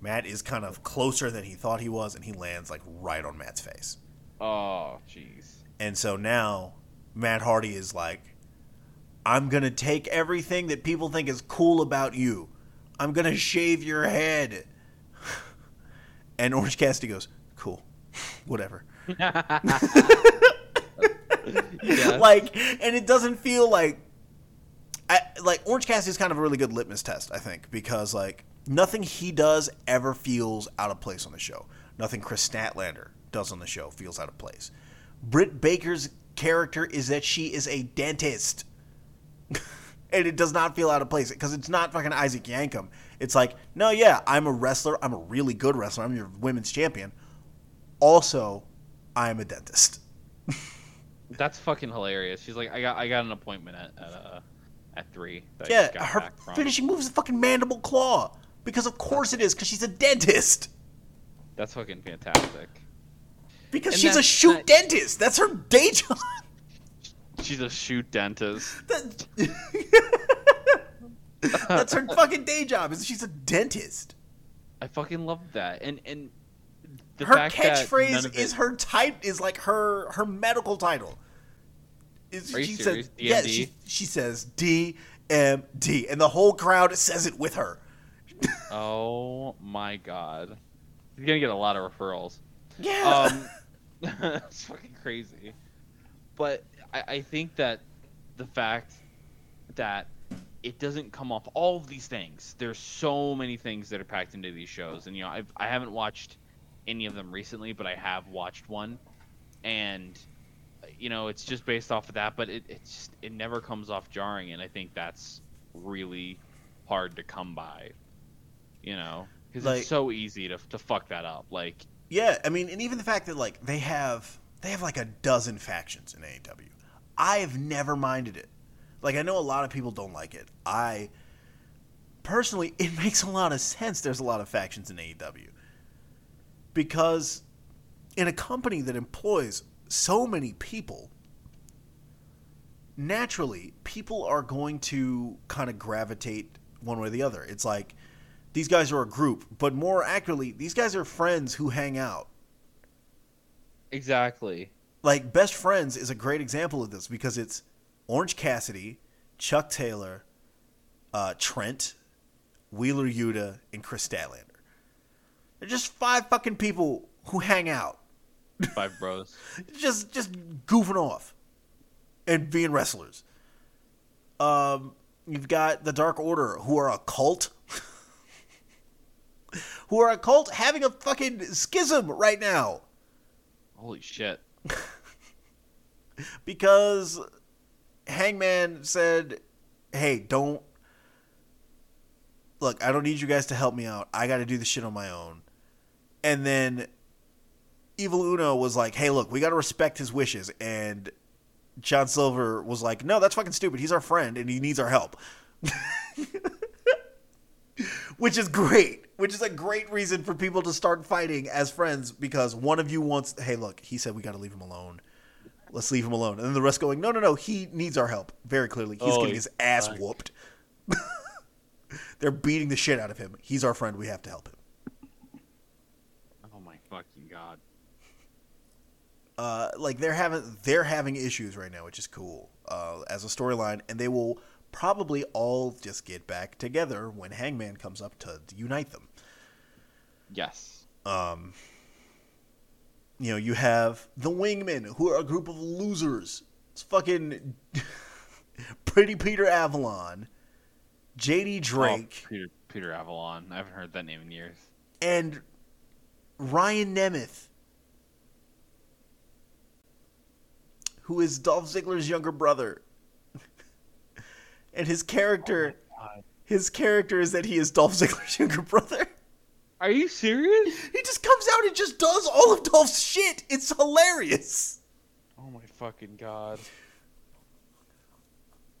Matt is kind of closer than he thought he was, and he lands like right on Matt's face. Oh, jeez. And so now Matt Hardy is like, I'm going to take everything that people think is cool about you. I'm going to shave your head. And Orange Cassidy goes, cool, whatever. Yeah. Like, and it doesn't feel like, I, like Orange Cassidy is kind of a really good litmus test, I think, because like nothing he does ever feels out of place on the show. Nothing Kris Statlander does on the show feels out of place. Britt Baker's character is that she is a dentist. and it does not feel out of place because it's not fucking Isaac Yankem. It's like, no, yeah, I'm a wrestler. I'm a really good wrestler. I'm your women's champion. Also, I'm a dentist. That's fucking hilarious. She's like, I got I got an appointment at at, uh, at three. Yeah, got her finishing move is a fucking mandible claw. Because of course it is, because she's a dentist. That's fucking fantastic. Because And she's a shoot that- dentist. That's her day job. She's a shoot dentist. That- That's her fucking day job. Is she's a dentist. I fucking love that. And and the her fact that none catchphrase is it- her type is like her her medical title. Is Are you she serious? says yeah, DMD? she, she says D M D and the whole crowd says it with her. Oh my god. He's gonna get a lot of referrals. Yeah. Um, it's fucking crazy. But I, I think that the fact that it doesn't come off all of these things. There's so many things that are packed into these shows, and you know I've I haven't watched any of them recently, but I have watched one, and you know it's just based off of that. But it it's just, it never comes off jarring, and I think that's really hard to come by. You know, because Like- it's so easy to to fuck that up. Like Yeah, I mean, and even the fact that like they have they have like a dozen factions in AEW. I've never minded it. Like I know a lot of people don't like it. I personally, it makes a lot of sense. There's a lot of factions in AEW because in a company that employs so many people, naturally, people are going to kind of gravitate one way or the other. It's like these guys are a group, but more accurately, these guys are friends who hang out. Exactly. Like Best Friends is a great example of this because it's Orange Cassidy, Chuck Taylor, uh, Trent, Wheeler Yuta, and Kris Statlander. They're just five fucking people who hang out. Five bros. just just goofing off and being wrestlers. Um, you've got the Dark Order, who are a cult, who are a cult having a fucking schism right now Holy shit. because Hangman said, "Hey, don't look. I don't need you guys to help me out. I got to do the shit on my own." And then Evil Uno was like, "Hey, look, we got to respect his wishes." And John Silver was like, "No, that's fucking stupid. He's our friend and he needs our help." which is great. Which is a great reason for people to start fighting as friends because one of you wants, "Hey, look, he said we got to leave him alone." Let's leave him alone. And then the rest going, no, no, no, he needs our help. Very clearly. He's Oh, getting his ass fuck. whooped. They're beating the shit out of him. He's our friend. We have to help him. Oh my fucking god. Uh, like they're having they're having issues right now, which is cool uh, as a storyline, and they will probably all just get back together when Hangman comes up to, to unite them. Yes. Um, you know, you have the Wingmen, who are a group of losers. It's fucking Pretty Peter Avalon, JD oh, Drake, Oh, Peter Peter Avalon. I haven't heard that name in years. and Ryan Nemeth, who is Dolph Ziggler's younger brother. and his character, oh his character is that he is Dolph Ziggler's younger brother. Are you serious? He just comes out and just does all of Dolph's shit. It's hilarious. Oh my fucking god.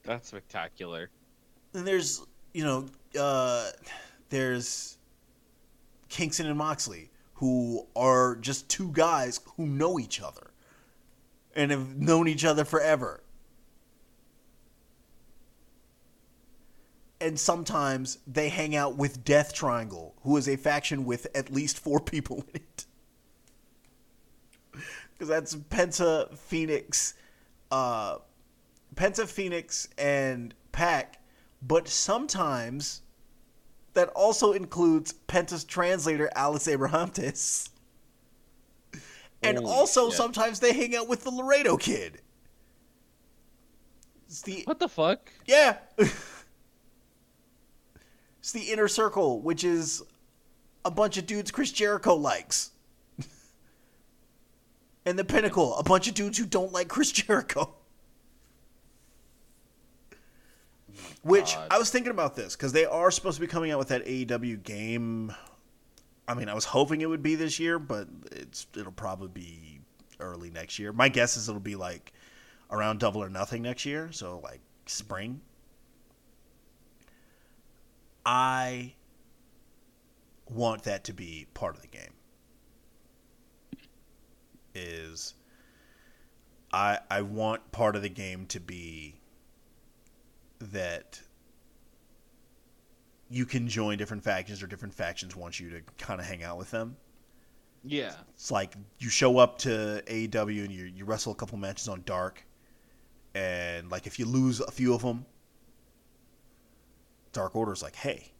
That's spectacular. And there's, you know, uh, there's Kingston and Moxley, who are just two guys who know each other and have known each other forever. And sometimes they hang out with Death Triangle, who is a faction with at least four people in it. Because that's Penta, Fénix, uh, Penta, Fénix, and Pac. But sometimes that also includes Penta's translator, Alex Abrahantes. And Holy also shit. sometimes they hang out with the Laredo kid. It's the What the fuck? yeah. it's the inner circle, which is a bunch of dudes Chris Jericho likes. and the pinnacle, a bunch of dudes who don't like Chris Jericho. Oh which God. I was thinking about this because they are supposed to be coming out with that AEW game. I mean, I was hoping it would be this year, but it's it'll probably be early next year. My guess is it'll be like around Double or Nothing next year, so like spring. I want that to be part of the game. Is I I want part of the game to be that you can join different factions or different factions want you to kind of hang out with them. Yeah. It's like you show up to AEW and you you wrestle a couple matches on Dark, and like if you lose a few of them, Dark Order's like, hey,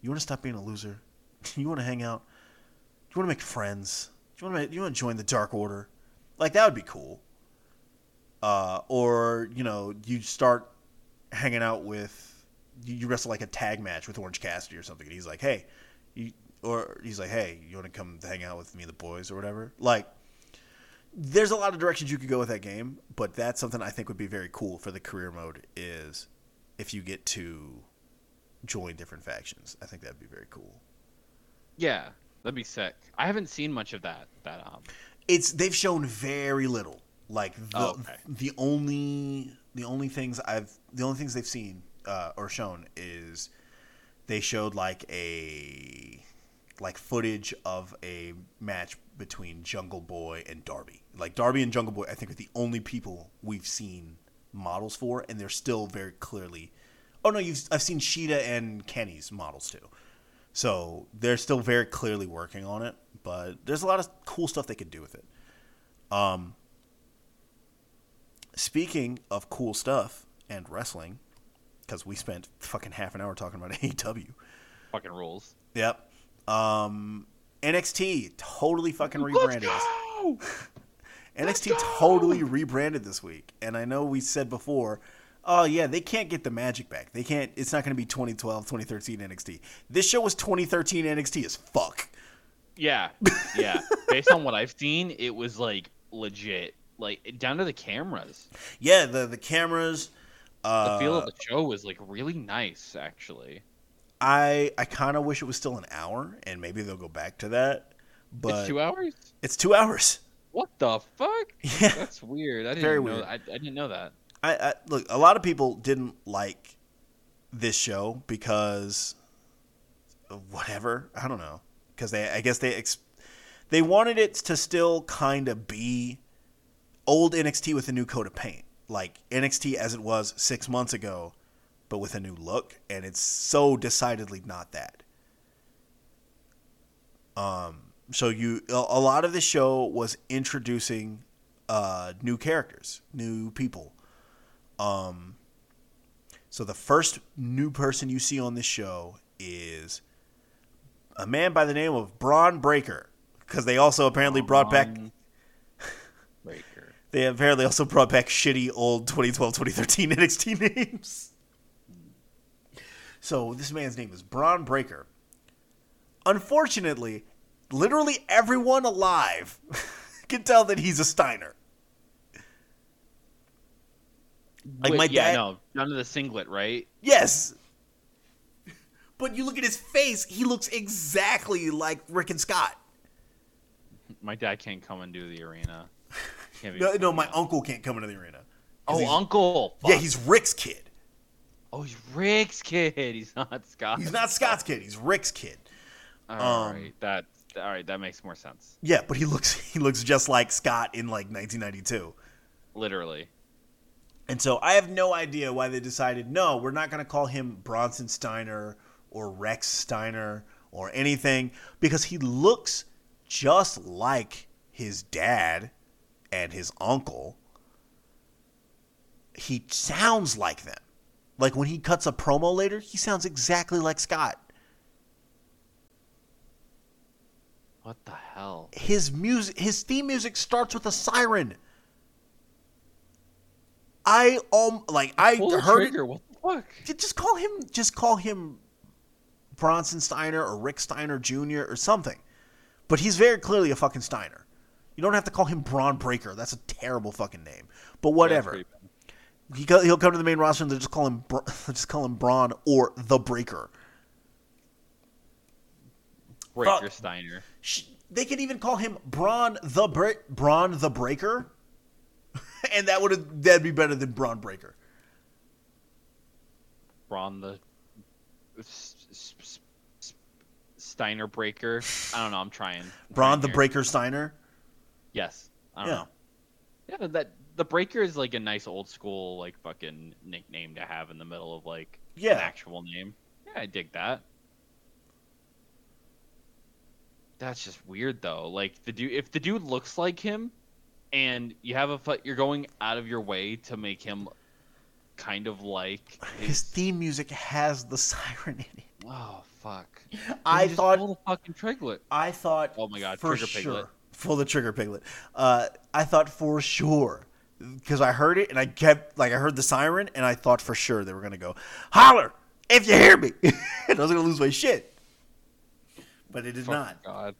you want to stop being a loser? you want to hang out? Do you want to make friends? Do you want to you want to join the Dark Order? Like that would be cool. Uh, or you know you start hanging out with you you wrestle like a tag match with Orange Cassidy or something, and he's like, hey, you or he's like, "Hey, you want to come hang out with me and the boys or whatever?" Like, there's a lot of directions you could go with that game, but that's something I think would be very cool for the career mode. Is if you get to join different factions, I think that'd be very cool. Yeah. That'd be sick. I haven't seen much of that. That um. It's they've shown very little. Like the Oh, okay. the only the only things I've the only things they've seen uh, or shown is they showed like a like footage of a match between Jungle Boy and Darby. Like Darby and Jungle Boy, I think are the only people we've seen models for, and they're still very clearly. Oh no, you've I've seen Sheeta and Kenny's models too. So they're still very clearly working on it, but there's a lot of cool stuff they could do with it. Um, speaking of cool stuff and wrestling, because we spent fucking half an hour talking about AEW. Fucking rules. Yep. Um, NXT totally fucking rebranded. Let's go! NXT totally rebranded this week, and I know we said before, oh yeah, they can't get the magic back. They can't. It's not going to be 2012, 2013 NXT. This show was 2013 NXT as fuck. Yeah, yeah. Based on what I've seen, it was like legit, like down to the cameras. Yeah, the the cameras. The Uh, feel of the show was like really nice, actually. I I kind of wish it was still an hour, and maybe they'll go back to that. But it's two hours. It's two hours. What the fuck? Yeah. That's weird. I didn't Very know. weird. I, I didn't know that. I, I look. A lot of people didn't like this show because whatever. I don't know because they. I guess they ex- they wanted it to still kind of be old NXT with a new coat of paint, like NXT as it was six months ago, but with a new look, and it's so decidedly not that. Um. So you a lot of the show was introducing uh, new characters, new people. Um, so the first new person you see on this show is a man by the name of Bron Breakker, because they also apparently brought back. Breaker. They apparently also brought back shitty old 2012, 2013 NXT names. So this man's name is Bron Breakker. Unfortunately, literally everyone alive can tell that he's a Steiner. Like Wait, my yeah, dad- no, down to the singlet, right? Yes. But you look at his face, he looks exactly like Rick and Scott. My dad can't come and do the arena. No, no my uncle can't come into the arena. Oh, uncle. Yeah, he's Rick's kid. Oh, he's Rick's kid. He's not Scott. He's not Scott's kid. He's Rick's kid. All um, right, that. All right, that makes more sense. Yeah, but he looks he looks just like Scott in like 1992. Literally. And so I have no idea why they decided no, we're not going to call him Bronson Steiner or Rechsteiner or anything because he looks just like his dad and his uncle. He sounds like them. Like when he cuts a promo later, he sounds exactly like Scott. What the hell? his music his theme music starts with a siren i um like i Pull heard trigger. What the fuck? just call him just call him bronson steiner or rick steiner jr or something but he's very clearly a fucking steiner you don't have to call him bron breakker that's a terrible fucking name but whatever he co- he'll come to the main roster and they'll just call him just call him braun or the breaker Breaker Fuck. Steiner. They could even call him Braun the Bre- Braun the Breaker, and that would that'd be better than Bron Breakker. Braun the Steiner Breaker. I don't know. I'm trying. I'm Braun trying the here. Breaker Steiner. Yes. I don't Yeah. know. Yeah, that the Breaker is like a nice old school like fucking nickname to have in the middle of like Yeah. an actual name. Yeah, I dig that. That's just weird though. Like the dude, if the dude looks like him, and you have a fu- you're going out of your way to make him kind of like His theme music has the siren in it. oh fuck. I thought the fucking triglet. I thought Oh my God, for Trigger sure Piglet. for the trigger piglet. Uh, I thought for sure because I heard it and I kept like I heard the siren and I thought for sure they were gonna go holler if you hear me and I was gonna lose my shit. But it did Fuck not. God.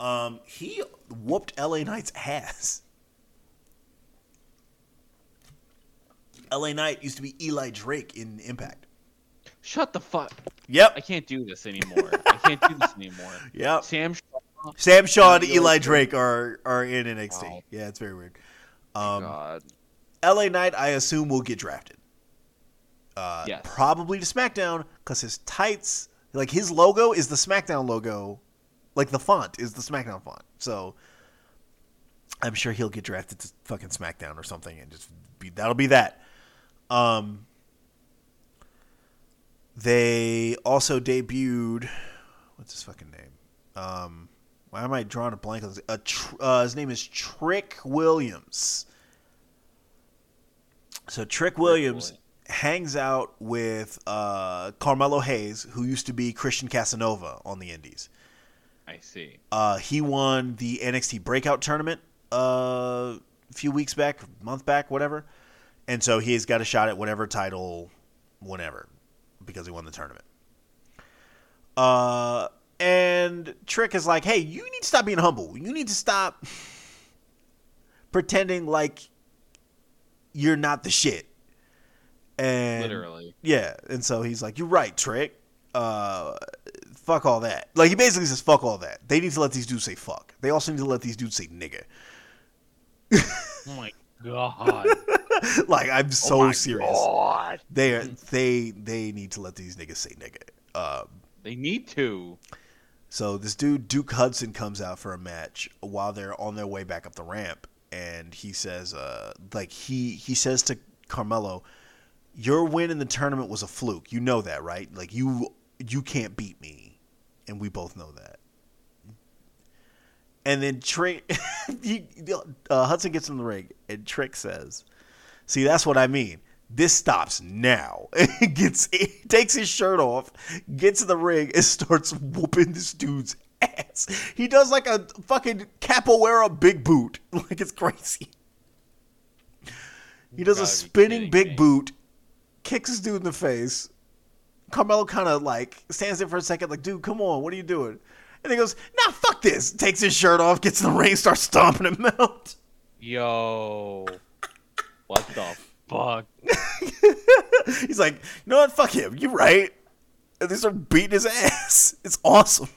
Um, he whooped LA Knight's ass. LA Knight used to be Eli Drake in Impact. Shut the fuck. Yep. I can't do this anymore. I can't do this anymore. Yep. Sam Shaw Sam Shaw and Eli. Drake are are in NXT. Wow. Yeah, it's very weird. Um, God. LA Knight, I assume, will get drafted. Uh, Yes. Probably to SmackDown because his tights, like his logo, is the SmackDown logo. Like the font is the SmackDown font. So I'm sure he'll get drafted to fucking SmackDown or something, and just be that'll be that. Um, they also debuted. What's his fucking name? Um, why am I drawing a blank on this? Uh, tr- uh, his name is Trick Williams. So Trick Williams Williams. Hangs out with uh, Carmelo Hayes, who used to be Christian Casanova on the Indies. I see. Uh, he won the NXT Breakout Tournament uh, a few weeks back, month back, whatever. And so he's got a shot at whatever title, whenever, because he won the tournament. Uh, and Trick is like, hey, you need to stop being humble. You need to stop pretending like you're not the shit. And Literally. yeah, and so he's like, "You're right, Trick. Uh, fuck all that." Like he basically says, "Fuck all that." They need to let these dudes say "fuck." They also need to let these dudes say "nigga." Oh my god. like I'm so oh my serious. God. They are they they need to let these niggas say "nigga." Um, They need to. so this dude Duke Hudson comes out for a match while they're on their way back up the ramp, and he says, uh, like he he says to Carmelo, "Your win in the tournament was a fluke. You know that, right? Like you you can't beat me, and we both know that." And then Trick, uh, Hudson gets in the ring, and Trick says, "See, that's what I mean." This stops now. gets he takes his shirt off, gets in the ring, and starts whooping this dude's ass. He does like a fucking capoeira big boot, like it's crazy. He does a spinning big me. boot, kicks this dude in the face. Carmelo kind of like stands there for a second, like, dude, come on, what are you doing? And he goes, nah, fuck this. Takes his shirt off, gets in the ring, starts stomping him out. Yo. What the fuck? He's like, you know what? Fuck him. You're right. And they start beating his ass. It's awesome.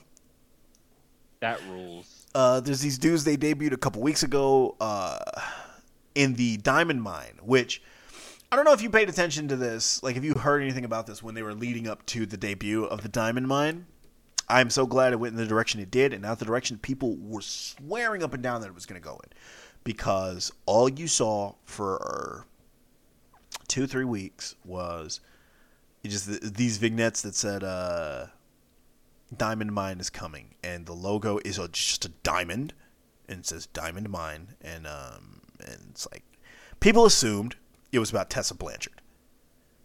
That rules. Uh, there's these dudes they debuted a couple weeks ago uh, in the Diamond Mine, which I don't know if you paid attention to this. Like, if you heard anything about this when they were leading up to the debut of the Diamond Mine. I'm so glad it went in the direction it did, and not the direction people were swearing up and down that it was going to go in, because all you saw for two, three weeks was just these vignettes that said uh, "Diamond Mine is coming," and the logo is just a diamond, and it says "Diamond Mine," and um, and it's like people assumed it was about Tessa Blanchard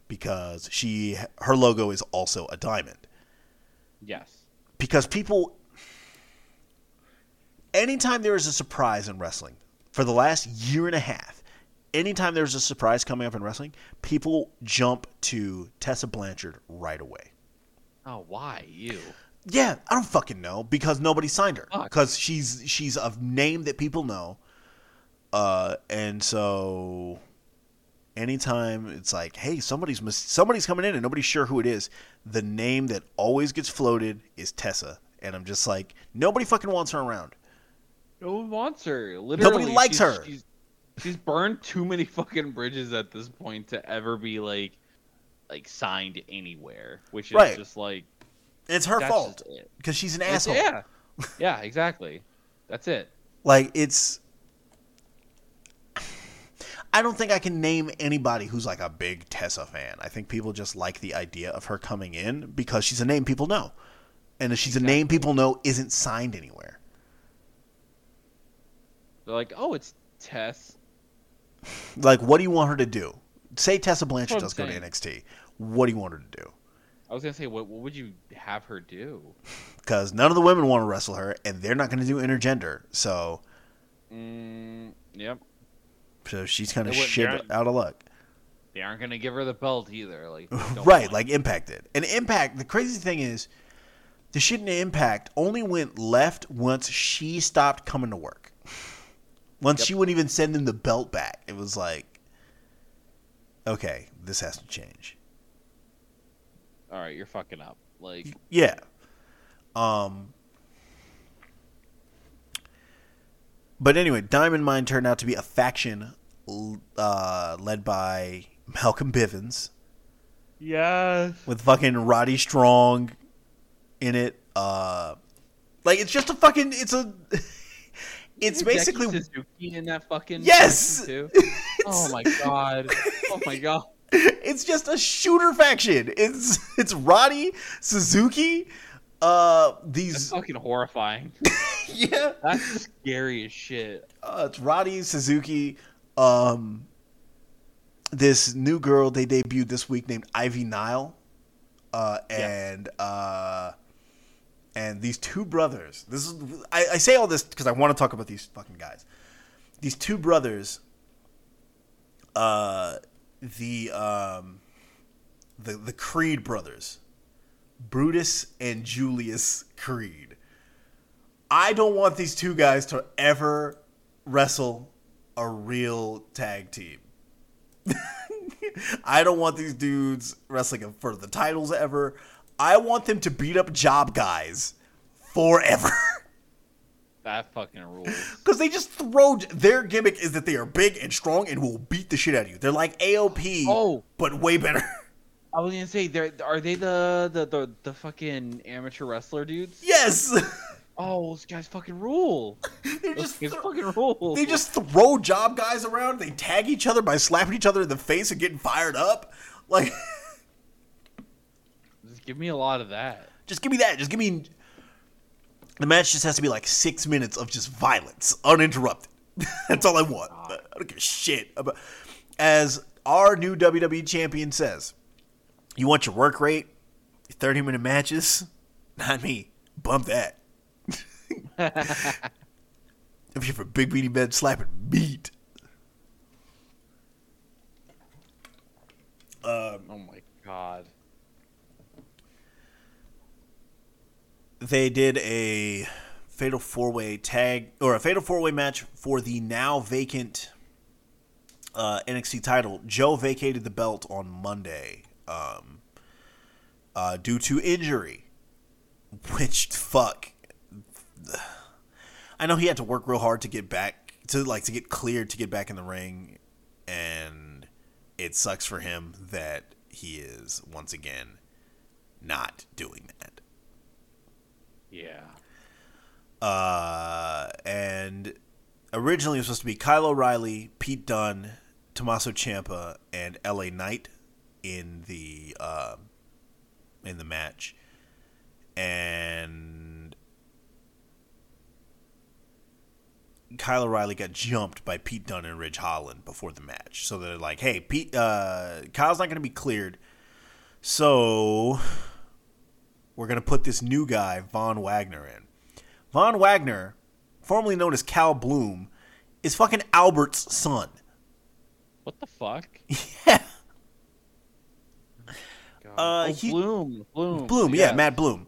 because she her logo is also a diamond Yes. because people anytime there is a surprise in wrestling for the last year and a half anytime there's a surprise coming up in wrestling people jump to tessa blanchard right away Oh, why you? yeah i don't fucking know because nobody signed her because she's she's a name that people know uh and so anytime it's like hey somebody's mis- somebody's coming in and nobody's sure who it is the name that always gets floated is tessa and i'm just like nobody fucking wants her around No one wants her. Literally, nobody likes she's- her. She's, she's burned too many fucking bridges at this point to ever be like, like signed anywhere. Which is Right. just like it's her fault it. because she's an It's- asshole Yeah. Yeah. Exactly. That's it. like it's I don't think I can name anybody who's like a big Tessa fan. I think people just like the idea of her coming in because she's a name people know. And if she's a name people know isn't signed anywhere. They're like, oh, it's Tess. Like what do you want her to do? Say Tessa Blanchard does what go to NXT. What do you want her to do? I was gonna say, what, what would you have her do? Because none of the women want to wrestle her, and they're not going to do intergender. So, Mm, yep. So she's kind of shit out of luck. They aren't gonna give her the belt either. Like, right, like Impact did. And Impact, the crazy thing is, the shit in Impact only went left once she stopped coming to work. Once Yep. she wouldn't even send them the belt back, it was like, okay, this has to change. all right, you're fucking up. Like, Yeah. Um. But anyway, Diamond Mine turned out to be a faction uh, led by Malcolm Bivens Yes. with fucking Roddy Strong in it. Uh, like it's just a fucking. It's a. It's basically Suzuki in that fucking Yes! too. Oh my god. Oh my god. it's just a shooter faction. It's it's Roddy Suzuki. Uh, That's these fucking horrifying. yeah. That's scary as shit. Uh, it's Roddy Suzuki. Um, this new girl they debuted this week named Ivy Nile. Uh, and uh, and these two brothers. This is I, I say all this because I want to talk about these fucking guys. These two brothers. Uh, the um, the the Creed brothers, Brutus and Julius Creed. I don't want these two guys to ever wrestle a real tag team. I don't want these dudes wrestling for the titles ever. I want them to beat up job guys forever. That fucking rules. Because they just throw. Their gimmick is that they are big and strong and will beat the shit out of you. They're like AOP, Oh. but way better. I was gonna say, they're, are they the, the the the fucking amateur wrestler dudes? yes, Oh, those guys fucking rule. they just thro- fucking rule. they just throw job guys around. They tag each other by slapping each other in the face and getting fired up. Like, Just give me a lot of that. just give me that. Just give me. The match just has to be like six minutes of just violence, uninterrupted. That's all I want. Oh I don't give a shit about. As our new WWE champion says, you want your work rate, thirty minute matches. Not me. Bump that. if you're for big beanie men slapping meat. Um, Oh my god. they did a fatal four way tag or a fatal four way match for the now vacant uh, NXT title. Joe vacated the belt on Monday um, uh, due to injury, which fuck. I know he had to work real hard to get back to like to get cleared to get back in the ring, and it sucks for him that he is once again not doing that. Yeah. Uh, and originally it was supposed to be Kyle O'Reilly, Pete Dunne, Tommaso Ciampa, and LA Knight in the uh, in the match, and Kyle O'Reilly got jumped by Pete Dunne and Ridge Holland before the match. So they're like, "Hey, Pete, uh, Kyle's not going to be cleared, so we're going to put this new guy, Von Wagner, in." Von Wagner, formerly known as Cal Bloom, is fucking Albert's son. What the fuck? Yeah. Uh, oh, he- Bloom. Bloom. Bloom. Yeah, Matt Bloom.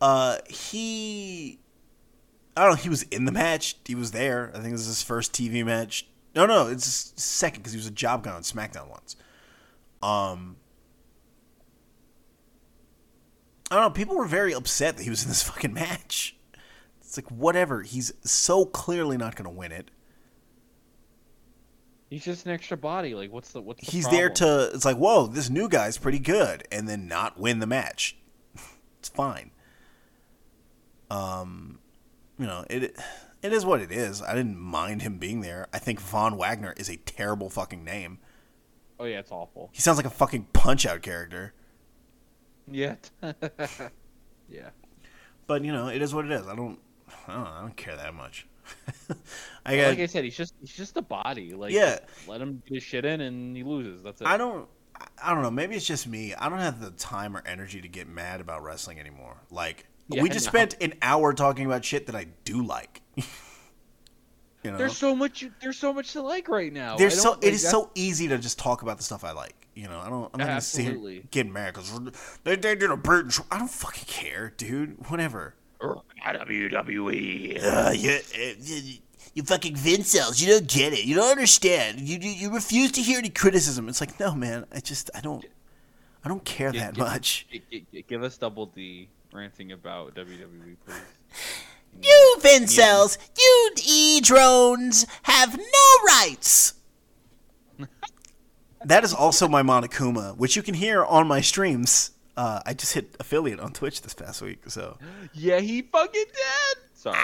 Uh, he, I don't know. He was in the match. He was there. I think it was his first TV match. No, no, it's his second because he was a job guy on SmackDown once. Um, I don't know. People were very upset that he was in this fucking match. It's like whatever. He's so clearly not going to win it. He's just an extra body. Like, what's the what's the he's there to it's like whoa this new guy's pretty good and then not win the match. It's fine. Um you know it it is what it is. I didn't mind him being there. I think von wagner is a terrible fucking name. Oh yeah, it's awful. he sounds like a fucking punch out character. Yeah. yeah. but you know it is what it is. I don't i don't, I don't care that much i got like I said, he's just he's just a body. Like, Yeah. let him get his shit in, and he loses. That's it. I don't. I don't know. Maybe it's just me. I don't have the time or energy to get mad about wrestling anymore. Like Yeah, we just no. spent an hour talking about shit that I do like. you know, There's so much. There's so much to like right now. There's so it is that's- so easy to just talk about the stuff I like. You know, I don't. I'm not gonna sit here getting mad because they, they did a Burton. I don't fucking care, dude. Whatever. WWE. Uh, you, uh, you, you fucking Vincels. You don't get it. You don't understand. You, you you refuse to hear any criticism. It's like no, man. I just I don't. I don't care that much. gi- gi- gi- Give us double D ranting about WWE, please. You Vincels, you E drones have no rights. that is also my Monokuma, which you can hear on my streams. Uh, I just hit affiliate on Twitch this past week, so Yeah, he fucking did. Sorry.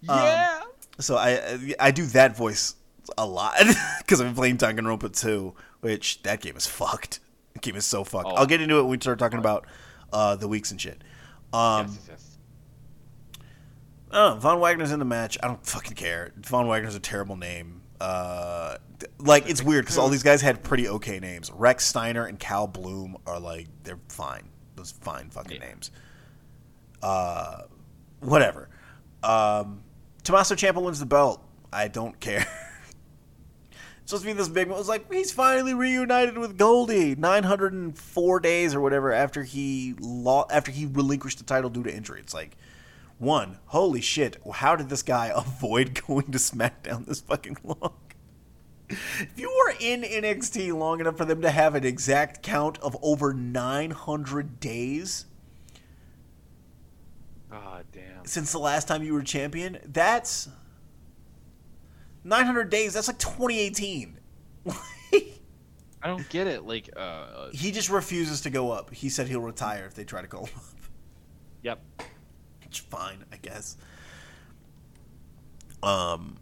Yeah. So I I do that voice a lot because I've been playing Danganronpa 2, which that game is fucked. The game is so fucked. Oh. I'll get into it when we start talking about uh, the weeks and shit. Um, yes, yes, yes. I. Von Wagner's in the match. I don't fucking care. Von Wagner's a terrible name. Uh, like it's weird because all these guys had pretty okay names. Rex Steiner and Cal Bloom are like they're fine. Those fine fucking Yeah. names. Uh, whatever. Um, Tommaso Ciampa wins the belt. I don't care. It's supposed to be this big. It was like he's finally reunited with Goldie. Nine hundred and four days or whatever after he lo- after he relinquished the title due to injury. It's like one, holy shit! How did this guy avoid going to SmackDown this fucking long? If you were in NXT long enough for them to have an exact count of over 900 days God. Since the last time you were champion, that's 900 days. That's like 2018. I don't get it. Like, uh, he just refuses to go up. He said he'll retire if they try to call him up. yep. Which fine, I guess. Um.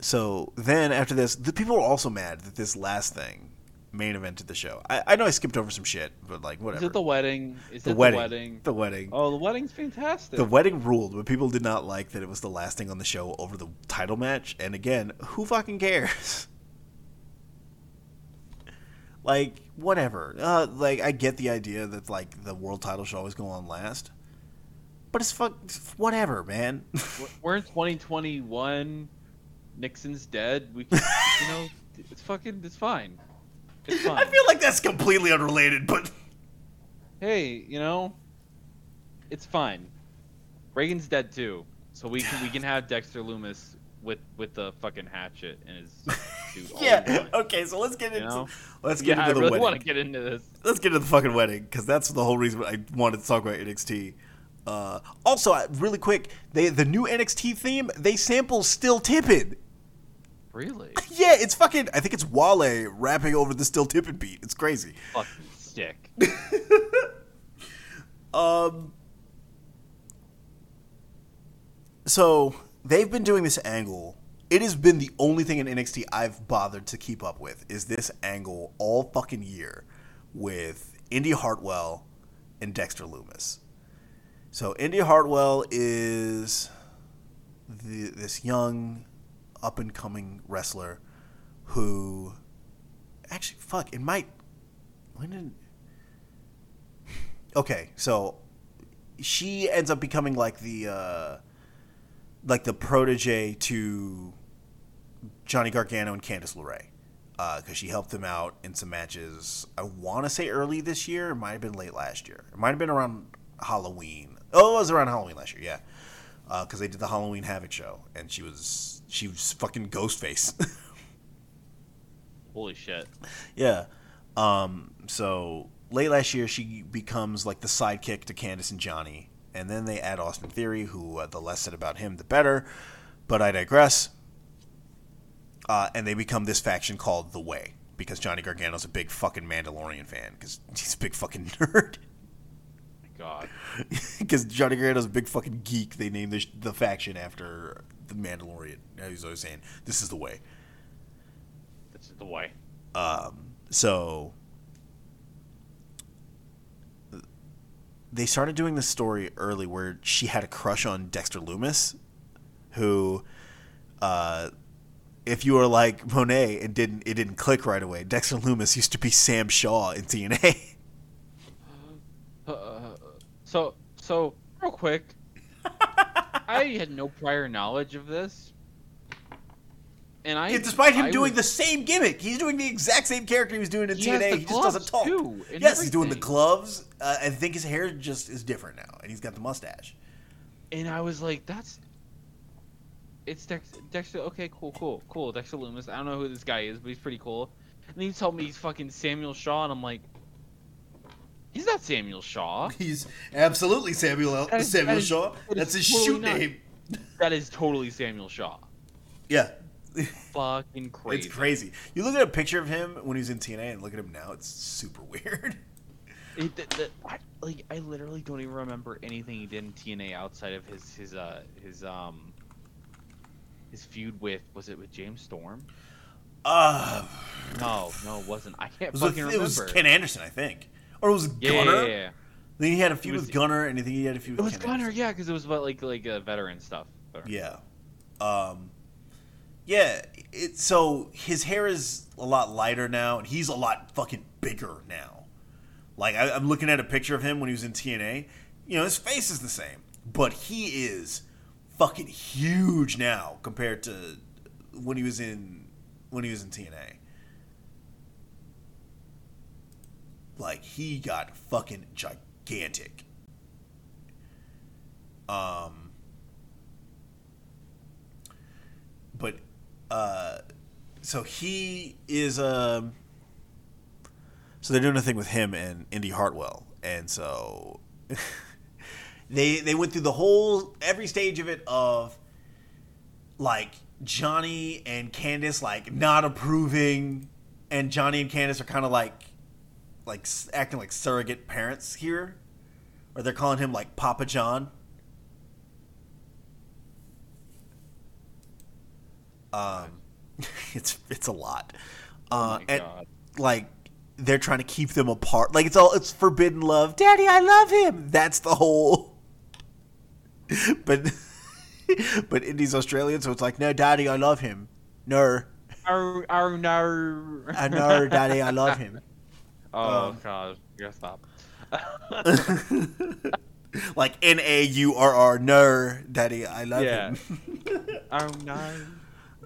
So then after this, the people were also mad that this last thing main event of the show. I, I know I skipped over some shit, but like whatever. Is it the wedding? Is The it wedding. the wedding? The wedding. Oh, the wedding's fantastic. The wedding ruled, but people did not like that it was the last thing on the show over the title match. And again, who fucking cares? like, whatever. Uh, like, I get the idea that like the world title should always go on last, but it's fuck, whatever, man. We're- We're in 2021. Nixon's dead. We, can, you know, it's fucking, it's fine. It's fine. I feel like that's completely unrelated, but hey, you know, it's fine. Reagan's dead too, so we can we can have Dexter Loomis with with the fucking hatchet in his suit. yeah. Okay, so let's get you into know? let's get Yeah, I into the really wedding. want to get into this. let's get into the fucking wedding because that's the whole reason I wanted to talk about NXT. Uh, also, really quick, they the new NXT theme they sample Still Tippin'. Really? Yeah, it's fucking. I think it's Wale rapping over the Still Tippin' beat. It's crazy. fucking sick. Um. So they've been doing this angle. It has been the only thing in NXT I've bothered to keep up with. Is this angle all fucking year with Indi Hartwell and Dexter Loomis? So Indi Hartwell is the, this young, up and coming wrestler who actually fuck it might when did okay so she ends up becoming like the uh like the protege to Johnny Gargano and Candice LeRae because she helped them out in some matches. I want to say early this year. It might have been late last year. It might have been around Halloween. Oh, it was around Halloween last year. Yeah, because they did the Halloween Havoc show, and she was she was fucking Ghostface. Holy shit. Yeah. Um, so late last year, she becomes like the sidekick to Candice and Johnny, and then they add Austin Theory, who uh, the less said about him, the better. But I digress. Uh, and they become this faction called the Way because Johnny Gargano's a big fucking Mandalorian fan because he's a big fucking nerd. God. Because Johnny Gargano's a big fucking geek. They named the, the faction after the Mandalorian. He's always saying, "This is the way." This is the way. Um, so they started doing this story early where she had a crush on Dexter Loomis, who, uh, if you were like Monet and didn't it didn't click right away, Dexter Loomis used to be Sam Shaw in TNA. So so real quick, I had no prior knowledge of this, and I. Despite him I doing was- the same gimmick, he's doing the exact same character he was doing in He TNA. He just doesn't talk. yes, he's doing the gloves. Uh, I think his hair just is different now, and he's got the mustache. and I was like, "That's it's Dex- Dexter. Okay, cool, cool, cool. Dexter Loomis. I don't know who this guy is, but he's pretty cool." And he told me he's fucking Samuel Shaw, and I'm like, He's not Samuel Shaw. He's absolutely Samuel That is- Samuel that is- Shaw. that That's his totally shoot not- name. That is totally Samuel Shaw. Yeah. Fucking crazy. It's crazy. You look at a picture of him when he was in TNA and look at him now, it's super weird. It, the, the, I, like I literally don't even remember anything he did in TNA outside of his his uh his um his feud with was it with James Storm? Uh, No, no, it wasn't. I can't it fucking with, it was Ken Anderson, I think. Or it was yeah, Gunner. yeah, yeah, yeah. Then he had a few was- with Gunner, and I think he had a few. It with was Ken Gunner, Anderson. yeah, because it was about like like uh, veteran stuff. Veteran. Yeah. Um, yeah. It, so his hair is a lot lighter now, and he's a lot fucking bigger now. Like I, I'm looking at a picture of him when he was in TNA. You know, his face is the same, but he is fucking huge now compared to when he was in when he was in TNA. Like he got fucking gigantic. Um but uh so he is um so they're doing a thing with him and Indi Hartwell and so they they went through the whole every stage of it of like Johnny and Candice like not approving and Johnny and Candice are kind of like like acting like surrogate parents here or they're calling him like Papa John um it's it's a lot Oh uh my and god. like they're trying to keep them apart. Like it's all it's forbidden love. Daddy, I love him. That's the whole. but but Indi's Australian, so it's like no, Daddy, I love him. No, Oh, oh no. I know, Daddy, I love him. Oh Um, god, you gotta stop. like N A U R R. Daddy, I love Yeah. him. oh no.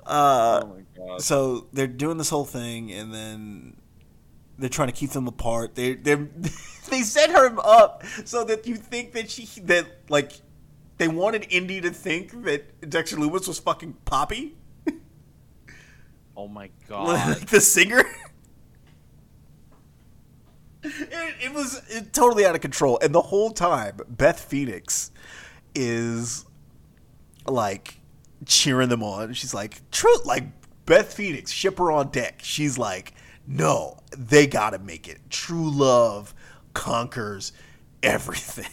uh, oh my god. so they're doing this whole thing, and then they're trying to keep them apart. They they they set her up so that you think that she that like they wanted Indi to think that Dexter Loomis was fucking Poppy, Oh my god. like the singer. It, it was it, totally out of control, and the whole time Beth Phoenix is like cheering them on. She's like, "True, like Beth Phoenix, ship her on deck." She's like, "No, they gotta make it. True love conquers everything,"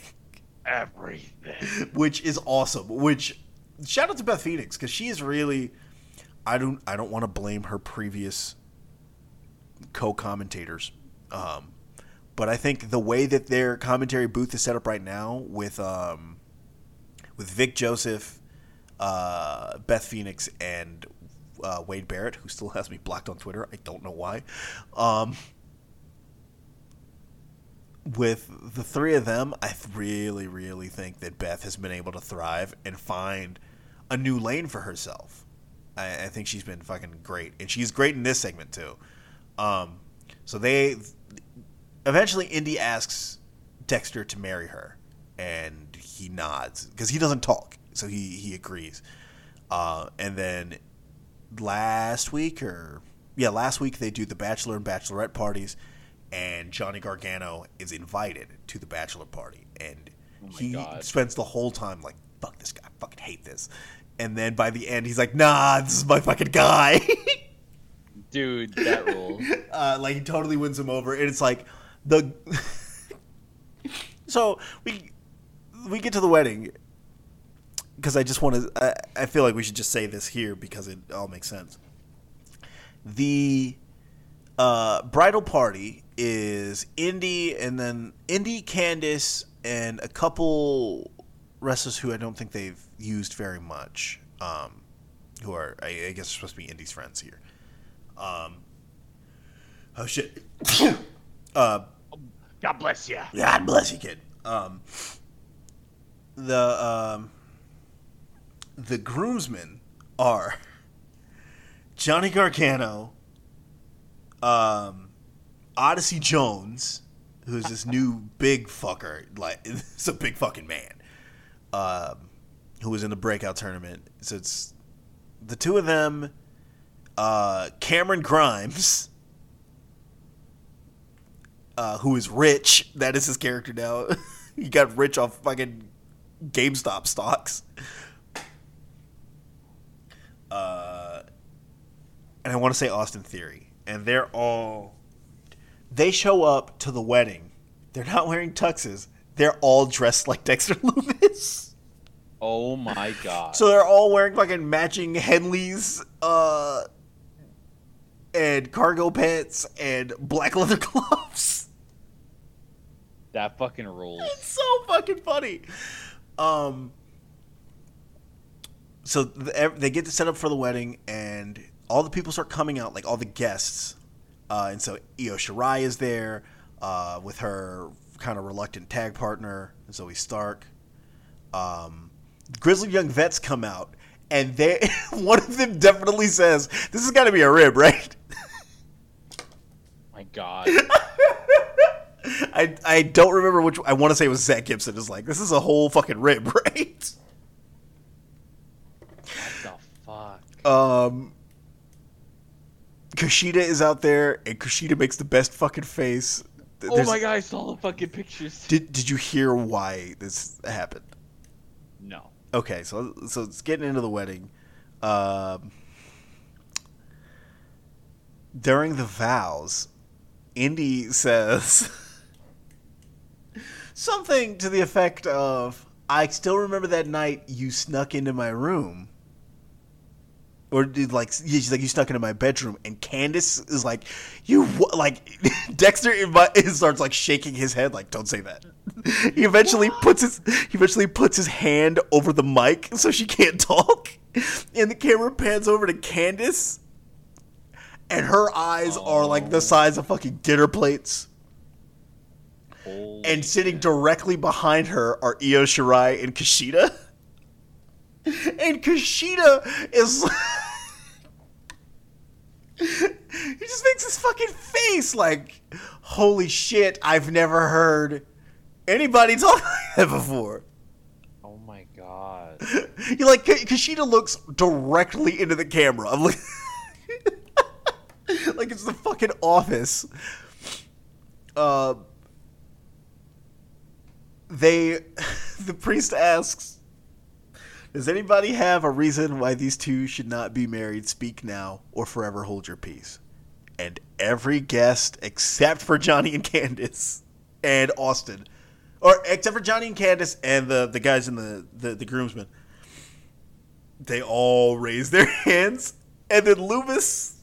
Everything. which is awesome. Which shout out to Beth Phoenix because she is really. I don't. I don't want to blame her previous co-commentators. Um, but I think the way that their commentary booth is set up right now with um, with Vic Joseph, uh, Beth Phoenix, and uh, Wade Barrett, who still has me blocked on Twitter. I don't know why. Um, with the three of them, I really, really think that Beth has been able to thrive and find a new lane for herself. I, I think she's been fucking great, and she's great in this segment too. Um, so they eventually Indi asks Dexter to marry her, and he nods because he doesn't talk, so he he agrees. Uh, and then last week, or yeah, last week they do the bachelor and bachelorette parties, and Johnny Gargano is invited to the bachelor party, and Oh he God. spends the whole time like, "Fuck this guy, I fucking hate this." And then by the end, he's like, "Nah, this is my fucking guy." Dude, that rule. uh, like he totally wins him over, and it's like the. so we we get to the wedding because I just want to. I, I feel like we should just say this here because it all makes sense. The uh, bridal party is Indi, and then Indi, Candice, and a couple wrestlers who I don't think they've used very much. Um, who are I, I guess supposed to be Indi's friends here. Um, oh shit. uh, God bless you. God bless you, kid. Um, the um, the groomsmen are Johnny Gargano, um, Odyssey Jones, who's this new big fucker. Like, it's a big fucking man. Um, who was in the breakout tournament. So it's the two of them. Uh, Cameron Grimes uh, who is rich. That is his character now. he got rich off fucking GameStop stocks. Uh, and I want to say Austin Theory, and they're all they show up to the wedding. They're not wearing tuxes. They're all dressed like Dexter Loomis. Oh my god. So they're all wearing fucking matching Henleys, uh, and cargo pants and black leather gloves. That fucking rules. It's so fucking funny. Um. So the, they get to set up for the wedding, and all the people start coming out, like all the guests. Uh, and so Io Shirai is there uh, with her kind of reluctant tag partner, Zoey Stark. Um, Grizzly Young Vets come out, and they one of them definitely says, "This has got to be a rib, right?" My god. I I don't remember which. I want to say it was Zach Gibson. Is like, "This is a whole fucking rib, right?" What the fuck? Um, Kushida is out there, and Kushida makes the best fucking face. Th- Oh my god, I saw the fucking pictures. Did Did you hear why this happened? No. Okay, so so it's getting into the wedding. Um, during the vows, Indi says something to the effect of, "I still remember that night you snuck into my room." Or did like she's like you snuck into my bedroom, and Candice is like, you like Dexter in my, starts like shaking his head like don't say that. He eventually puts his he eventually puts his hand over the mic so she can't talk, and the camera pans over to Candice, and her eyes are like the oh. size of fucking dinner plates. Holy And sitting shit. directly behind her are Io Shirai and Kushida. And Kushida is. he just makes this fucking face like, holy shit, I've never heard anybody talk like that before. Oh my god. You like, Kushida looks directly into the camera. I'm like, like it's the fucking office. Uh, they, the priest asks, "Does anybody have a reason why these two should not be married? Speak now, or forever hold your peace." And every guest, except for Johnny and Candice and Austin, or except for Johnny and Candice and the the guys in the the, the groomsmen, they all raise their hands, and then Loomis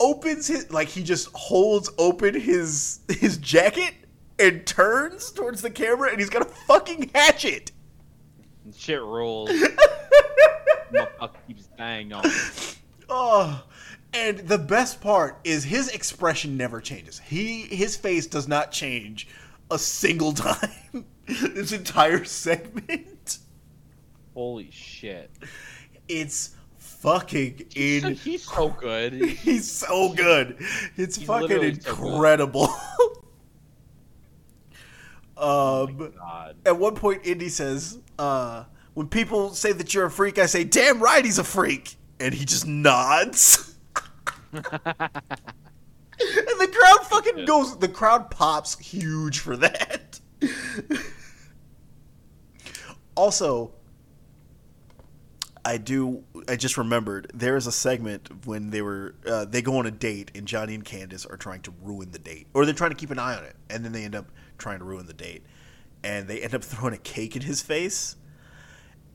opens his like he just holds open his his jacket and turns towards the camera, and he's got a fucking hatchet. Shit rules. Motherfucker keeps banging on. Oh, and the best part is his expression never changes. He his face does not change a single time. this entire segment. Holy shit. It's fucking He's so- in. He's so good. He's so good. It's He's fucking literally so incredible. Um, God. at one point, Indi says, uh, "When people say that you're a freak, I say, damn right, he's a freak,' and he just nods." and the crowd fucking goes. The crowd pops huge for that. also, I do. I just remembered there is a segment when they were uh, they go on a date and Johnny and Candice are trying to ruin the date, or they're trying to keep an eye on it, and then they end up trying to ruin the date, and they end up throwing a cake in his face.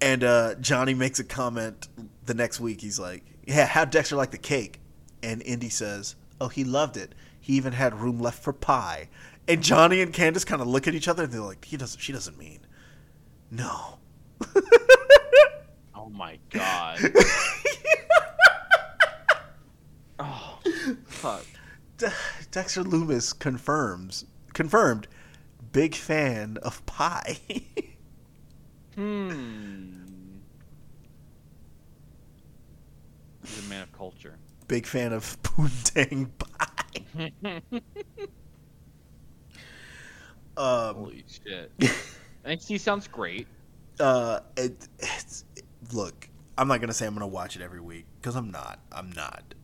And uh, Johnny makes a comment the next week. He's like, "Yeah, how'd Dexter like the cake?" And Indi says, "Oh, he loved it. He even had room left for pie." And Johnny and Candice kind of look at each other, and they're like, "He doesn't. She doesn't mean no." Oh my god. oh, fuck. De- Dexter Loomis confirms confirmed big fan of pie. Hmm. He's a man of culture. big fan of poontang pie. um, Holy shit. NXT sounds great. uh, it, it's look. I'm not gonna say I'm gonna watch it every week because I'm not. I'm not.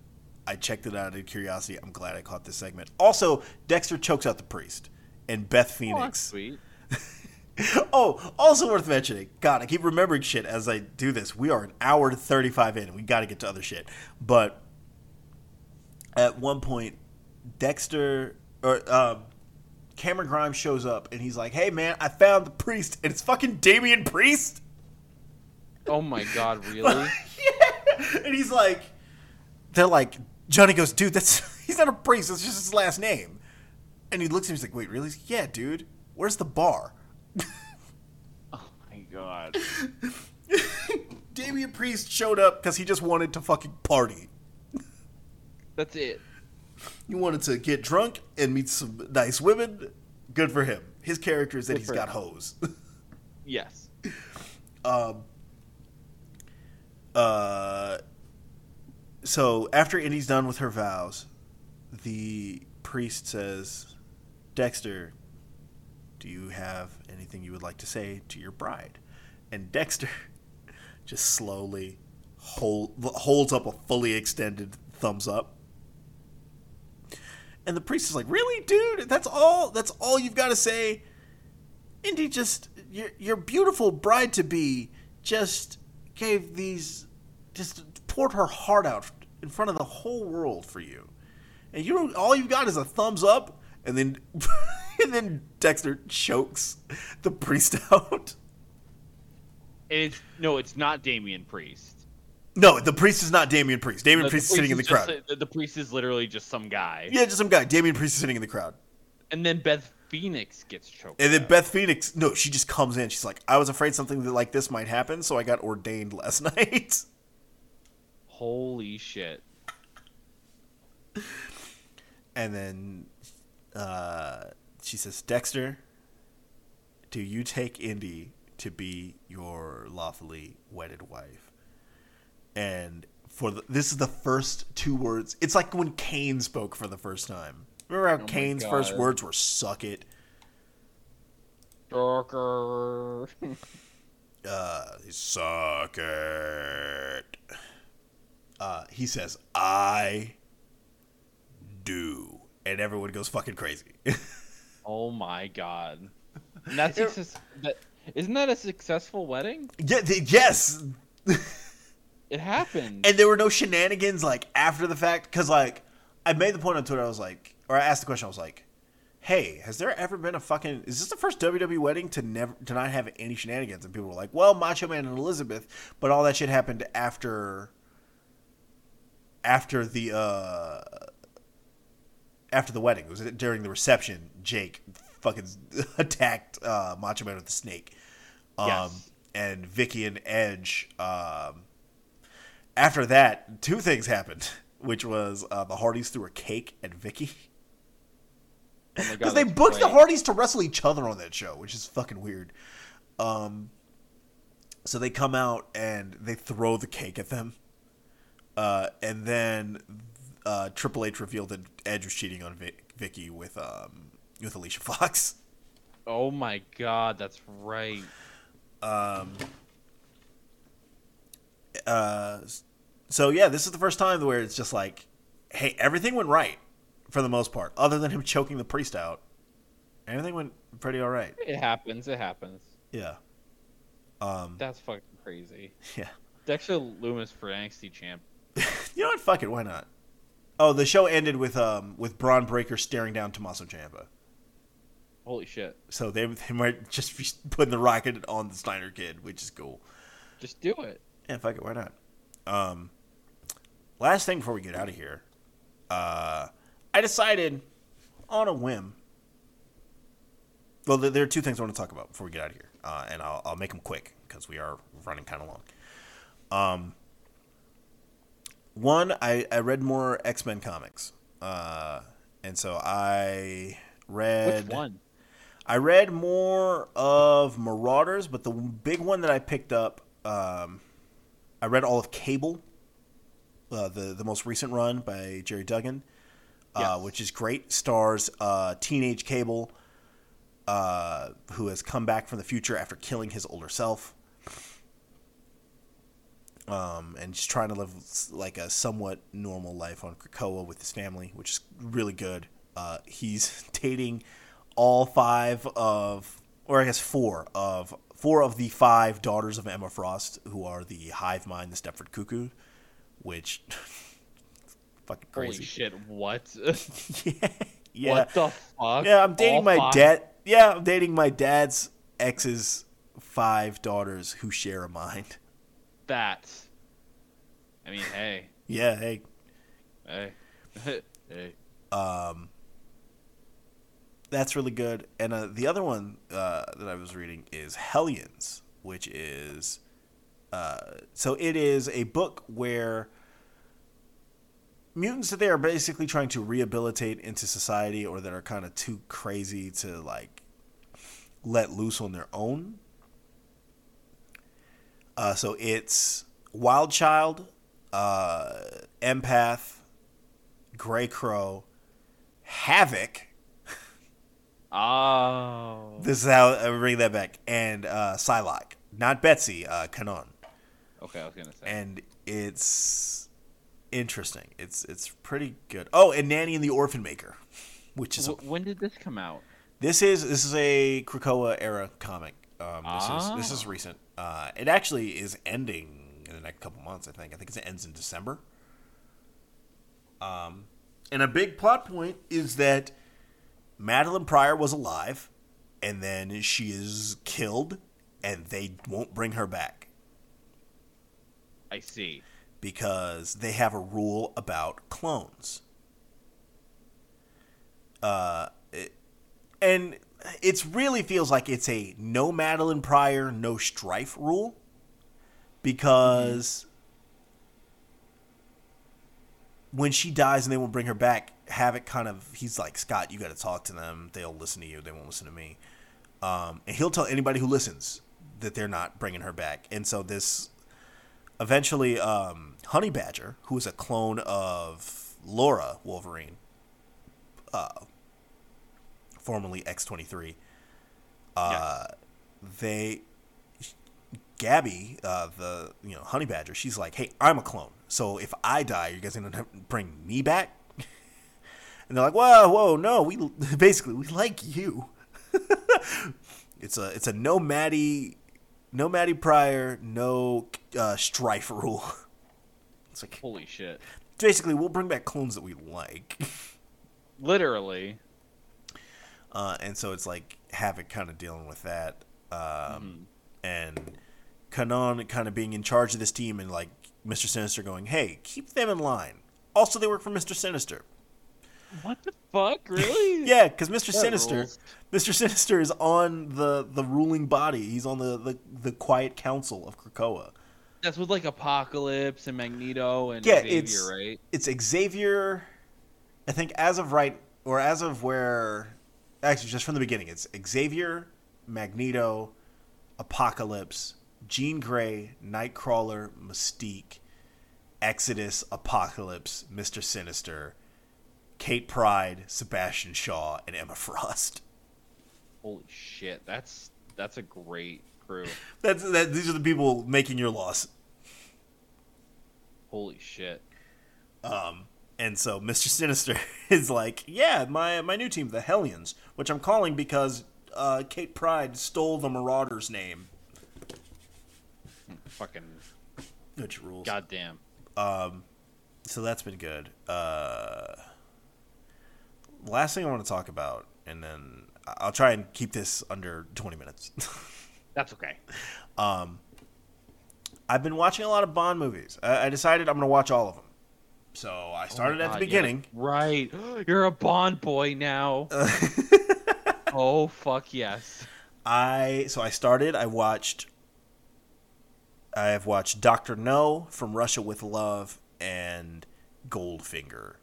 I checked it out out of curiosity. I'm glad I caught this segment. Also, Dexter chokes out the priest, and Beth Oh, Phoenix. sweet. Oh, also worth mentioning. God, I keep remembering shit as I do this. We are an hour to 35 in. We got to get to other shit. But at one point, Dexter or um, Cameron Grimes shows up and he's like, "Hey, man, I found the priest, and it's fucking Damian Priest." Oh my god, really? yeah, and he's like, they're like, Johnny goes, "Dude, that's he's not a priest. That's just his last name." And he looks at him. He's like, "Wait, really?" Like, "Yeah, dude. Where's the bar?" oh my god. Damian Priest showed up because he just wanted to fucking party. That's it. He wanted to get drunk and meet some nice women. Good for him. His character is that Good he's for got him. hoes. Yes. um, uh, so after Indi's done with her vows, the priest says, Dexter, do you have anything you would like to say to your bride? And Dexter just slowly hold, holds up a fully extended thumbs up. And the priest is like, "Really, dude? That's all? That's all you've got to say?" Indi just your your beautiful bride to be just gave these just poured her heart out in front of the whole world for you, and you. All you've got is a thumbs up, and then and then Dexter chokes the priest out. It's no, it's not Damian Priest. No, the priest is not Damian Priest. Damian The- Priest is sitting in the just- crowd. the, the priest is literally just some guy. Yeah, just some guy. Damian Priest is sitting in the crowd. And then Beth Phoenix gets choked. And then out. Beth Phoenix, no, she just comes in. She's like, I was afraid something that like this might happen, so I got ordained last night. Holy shit. And then uh, she says, Dexter, do you take Indi to be your lawfully wedded wife? And for the, this is the first two words. It's like when Kane spoke for the first time. Remember how my Kane's first words were "suck it"? Darker. uh, suck it. Uh, he says, I do. And everyone goes fucking crazy. oh my god. And that's success- that isn't that a successful wedding? yeah, th- yes. It happened. And there were no shenanigans like after the fact. Because, like, I made the point on Twitter, I was like, or I asked the question, I was like, hey, has there ever been a fucking, is this the first WWE wedding to never, to not have any shenanigans? And people were like, well, Macho Man and Elizabeth, but all that shit happened after, after the, uh, after the wedding. It was during the reception. Jake fucking attacked uh, Macho Man with the snake. Um, Yes. And Vicky and Edge. Um, after that, two things happened, which was uh, the Hardys threw a cake at Vicky Oh because they that's booked the. Hardys to wrestle each other on that show, which is fucking weird. Um, so they come out and they throw the cake at them, uh, and then uh, Triple H revealed that Edge was cheating on Vic- Vicky with um, with Alicia Fox. Oh my god, that's right. Um, uh, so yeah, this is the first time where it's just like, hey, everything went right for the most part, other than him choking the priest out. Everything went pretty all right. It happens. It happens. Yeah. Um. That's fucking crazy. Yeah. Dexter Loomis for NXT champ. You know what? Fuck it. Why not? Oh, the show ended with um with Bron Breakker staring down Tommaso Ciampa. Holy shit. So they, they might just be putting the rocket on the Steiner kid, which is cool. Just do it. Yeah, fuck it. Why not? Um, last thing before we get out of here, uh, I decided on a whim. Well, there, are two things I want to talk about before we get out of here, uh, and I'll, I'll make them quick because we are running kind of long. Um, one, I, I read more X Men comics, uh, and so I read. Which one? I read more of Marauders, but the big one that I picked up, um, I read all of Cable, uh, the the most recent run by Gerry Duggan, uh, Yes. which is great. Stars uh, teenage Cable, uh, who has come back from the future after killing his older self. Um, and he's trying to live like a somewhat normal life on Krakoa with his family, which is really good. Uh, he's dating all five of, or I guess four of four of the five daughters of Emma Frost, who are the hive mind, the Stepford Cuckoo, which fucking crazy. Holy shit! What? yeah, yeah. What the fuck? Yeah, I'm dating All my dad. Yeah, I'm dating my dad's ex's five daughters who share a mind. That. I mean, hey, Yeah, hey, hey, hey. um, that's really good. And uh, the other one uh, that I was reading is Hellions, which is uh, so it is a book where mutants that they are basically trying to rehabilitate into society, or that are kind of too crazy to like let loose on their own. Uh, so it's Wild Child, uh, Empath, Grey Crow, Havoc. Oh. This is how I bring that back. And uh, Psylocke, not Betsy, uh, Kwannon. Okay, I was gonna say. And it's interesting. It's it's pretty good. Oh, and Nanny and the Orphan Maker, which is a, Wh- when did this come out? this is this is a Krakoa era comic. Um, this is this is Ah. recent. Uh, it actually is ending in the next couple months. I think. I think it ends in December. Um, and a big plot point is that Madelyne Pryor was alive, and then she is killed, and they won't bring her back I see. because they have a rule about clones. Uh, it, and it really feels like it's a no Madelyne Pryor, no strife rule because when she dies and they won't bring her back, Havoc kind of he's like Scott, you got to talk to them. They'll listen to you. They won't listen to me. Um, and he'll tell anybody who listens that they're not bringing her back. And so this eventually um, Honey Badger, who is a clone of Laura Wolverine, uh, formerly X twenty three. Uh, They, Gabby, uh, the you know Honey Badger, she's like, hey, I'm a clone, so if I die, you guys gonna bring me back? and they're like, whoa, whoa, no, we basically we like you. it's a it's a no Maddie, no Maddie Pryor, no uh, strife rule. It's like Holy shit. basically we'll bring back clones that we like. Literally. Uh, and so it's like Havoc kind of dealing with that, um, Mm-hmm. and Kwannon kind of being in charge of this team, and like Mister Sinister going, "Hey, keep them in line." Also, they work for Mister Sinister. What the fuck? Really? Yeah, because Mister Sinister, rules. Mister Sinister is on the the ruling body. He's on the the, the Quiet Council of Krakoa. That's with like Apocalypse and Magneto and Yeah, Xavier, it's right? it's Xavier. I think as of right or as of where, actually, just from the beginning, it's Xavier, Magneto, Apocalypse, Jean Grey, Nightcrawler, Mystique, Exodus, Apocalypse, Mister Sinister, Kate Pryde, Sebastian Shaw, and Emma Frost. Holy shit. That's that's a great crew. That's that. These are the people making your loss. Holy shit. Um, and so Mr. Sinister is like, yeah, my my new team, the Hellions, which I'm calling because uh, Kate Pryde stole the Marauder's name. Fucking Which rules. goddamn. Um, so that's been good. Uh, last thing I want to talk about, and then I'll try and keep this under 20 minutes. That's okay. Um, I've been watching a lot of Bond movies. I, I decided I'm going to watch all of them. So I started Oh at the beginning. yeah, right. You're a Bond boy now. oh fuck yes. I so I started. I watched. I have watched Doctor No from Russia with Love and Goldfinger.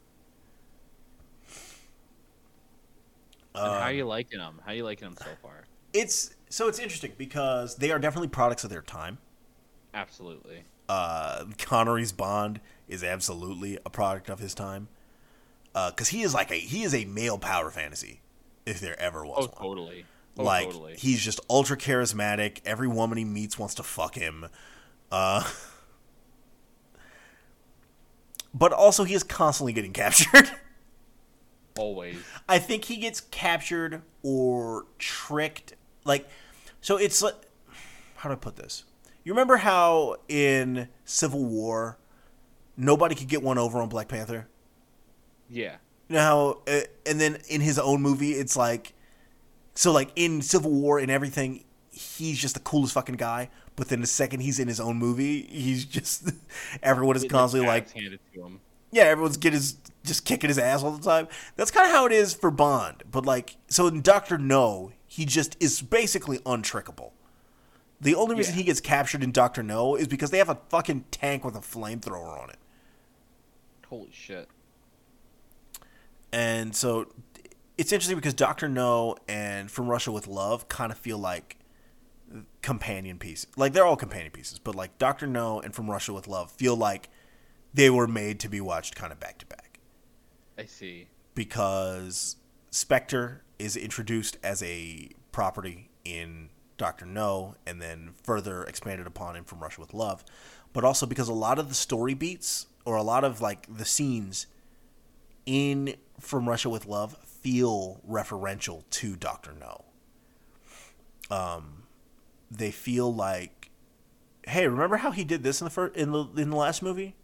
And Um, how are you liking them? How are you liking them so far? It's so it's interesting because they are definitely products of their time. Absolutely. Uh, Connery's Bond is absolutely a product of his time because he is like a he is a male power fantasy if there ever was Oh, one. totally. Oh, like totally. he's just ultra charismatic. Every woman he meets wants to fuck him. Uh, but also he is constantly getting captured. Always. I think he gets captured or tricked. Like, so it's like, how do I put this? You remember how in Civil War, nobody could get one over on Black Panther? Yeah. You know how, uh, and then in his own movie, it's like, so like in Civil War and everything, he's just the coolest fucking guy. But then the second he's in his own movie, he's just everyone is Get the constantly like, handed to him. yeah, everyone's getting his just kicking his ass all the time. That's kind of how it is for Bond. But like, so in Doctor No, he just is basically untrickable. The only reason Yeah. he gets captured in Doctor No is because they have a fucking tank with a flamethrower on it. Holy shit. And so it's interesting because Doctor No and From Russia with Love kind of feel like companion pieces. Like they're all companion pieces, but like Doctor No and From Russia with Love feel like they were made to be watched kind of back to back. I see. because Spectre is introduced as a property in Doctor No and then further expanded upon in From Russia with Love, but also because a lot of the story beats or a lot of like the scenes in From Russia with Love feel referential to Doctor No. Um, they feel like, hey, remember how he did this in the first in the in the last movie?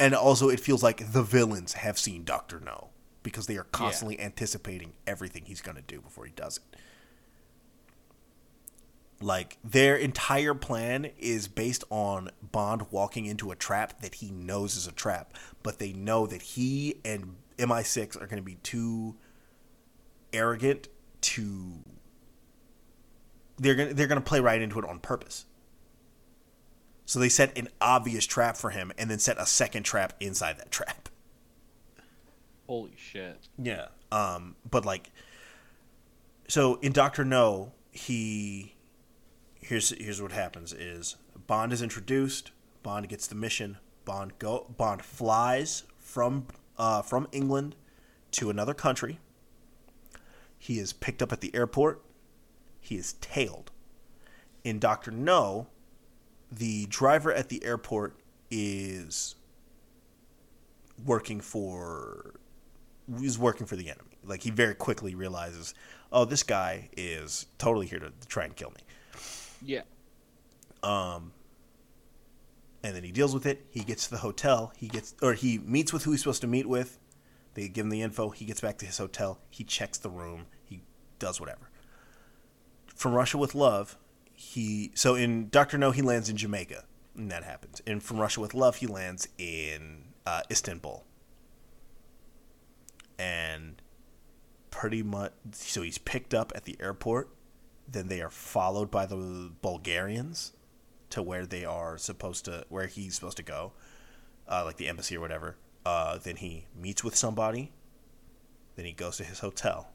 and also it feels like the villains have seen Doctor No because they are constantly anticipating everything he's going to do before he does it. Like their entire plan is based on Bond walking into a trap that he knows is a trap, but they know that he and MI6 are going to be too arrogant to they're going to they're going to play right into it on purpose. So they set an obvious trap for him and then set a second trap inside that trap. Holy shit. Yeah. Um, but like, so in Doctor No, he here's here's what happens: is Bond is introduced, Bond gets the mission, Bond go Bond flies from uh, from England to another country. He is picked up at the airport. He is tailed. In Doctor No, the driver at the airport is working for is working for the enemy. Like he very quickly realizes, oh, this guy is totally here to try and kill me. Yeah. Um, and then he deals with it. He gets to the hotel. He gets or he meets with who he's supposed to meet with. They give him the info. He gets back to his hotel. He checks the room. He does whatever. From Russia with Love, he so in Doctor No he lands in Jamaica, and that happens. And from Russia with Love he lands in uh, Istanbul, and pretty much so he's picked up at the airport. Then they are followed by the Bulgarians to where they are supposed to where he's supposed to go, uh, like the embassy or whatever. Uh, then he meets with somebody. Then he goes to his hotel.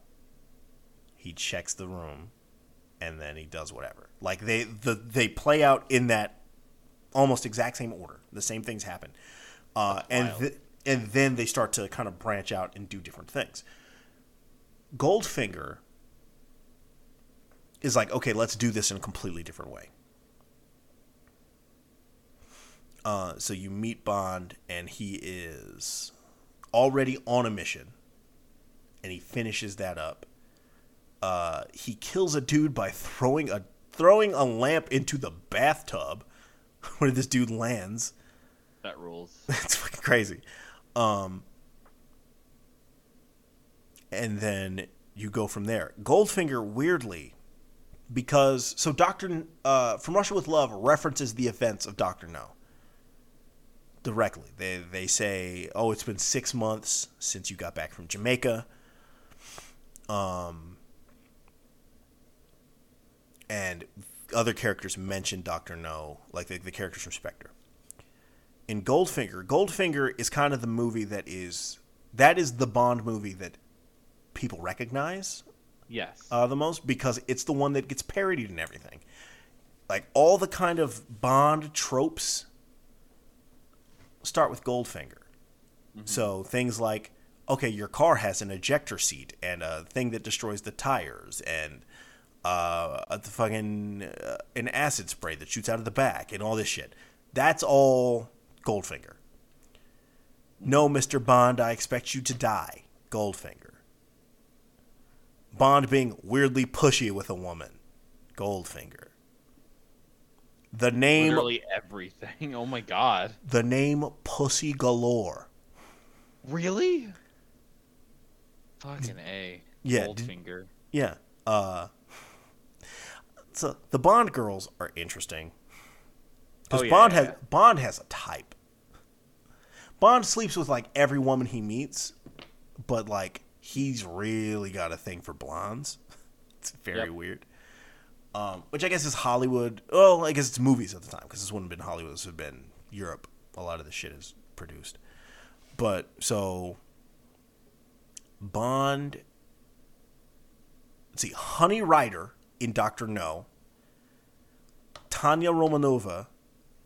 He checks the room, and then he does whatever. Like they the they play out in that almost exact same order. The same things happen, uh, and th- and then they start to kind of branch out and do different things. Goldfinger is like, okay, let's do this in a completely different way. Uh, so you meet Bond, and he is already on a mission, and he finishes that up. Uh, he kills a dude by throwing a throwing a lamp into the bathtub where this dude lands. That rules. That's fucking crazy. Um, and then you go from there. Goldfinger, weirdly, because so Doctor uh, from Russia with Love references the events of Doctor No directly. They they say, "Oh, it's been six months since you got back from Jamaica." Um, and other characters mention Doctor No, like the, the characters from Spectre in Goldfinger, Goldfinger is kind of the movie that is that is the Bond movie that people recognize Yes. uh, the most because it's the one that gets parodied and everything. Like all the kind of Bond tropes start with Goldfinger. So things like okay, your car has an ejector seat and a thing that destroys the tires and uh, a the fucking uh, an acid spray that shoots out of the back and all this shit. That's all Goldfinger. No, Mr. Bond, I expect you to die. Goldfinger. Bond being weirdly pushy with a woman. Goldfinger. The name Literally everything. Oh my god. the name Pussy Galore. Really? Fucking a. Yeah, Goldfinger. Yeah. Uh so the Bond girls are interesting. Because Oh, yeah, Bond yeah, has. Bond has a type. Bond sleeps with like every woman he meets, but like he's really got a thing for blondes. It's very Yep. weird. Um, which I guess is Hollywood. Oh, I guess it's movies at the time because this wouldn't have been Hollywood. This would have been Europe. A lot of the shit is produced. But so Bond. Let's see, Honey Rider in Doctor No. Tanya Romanova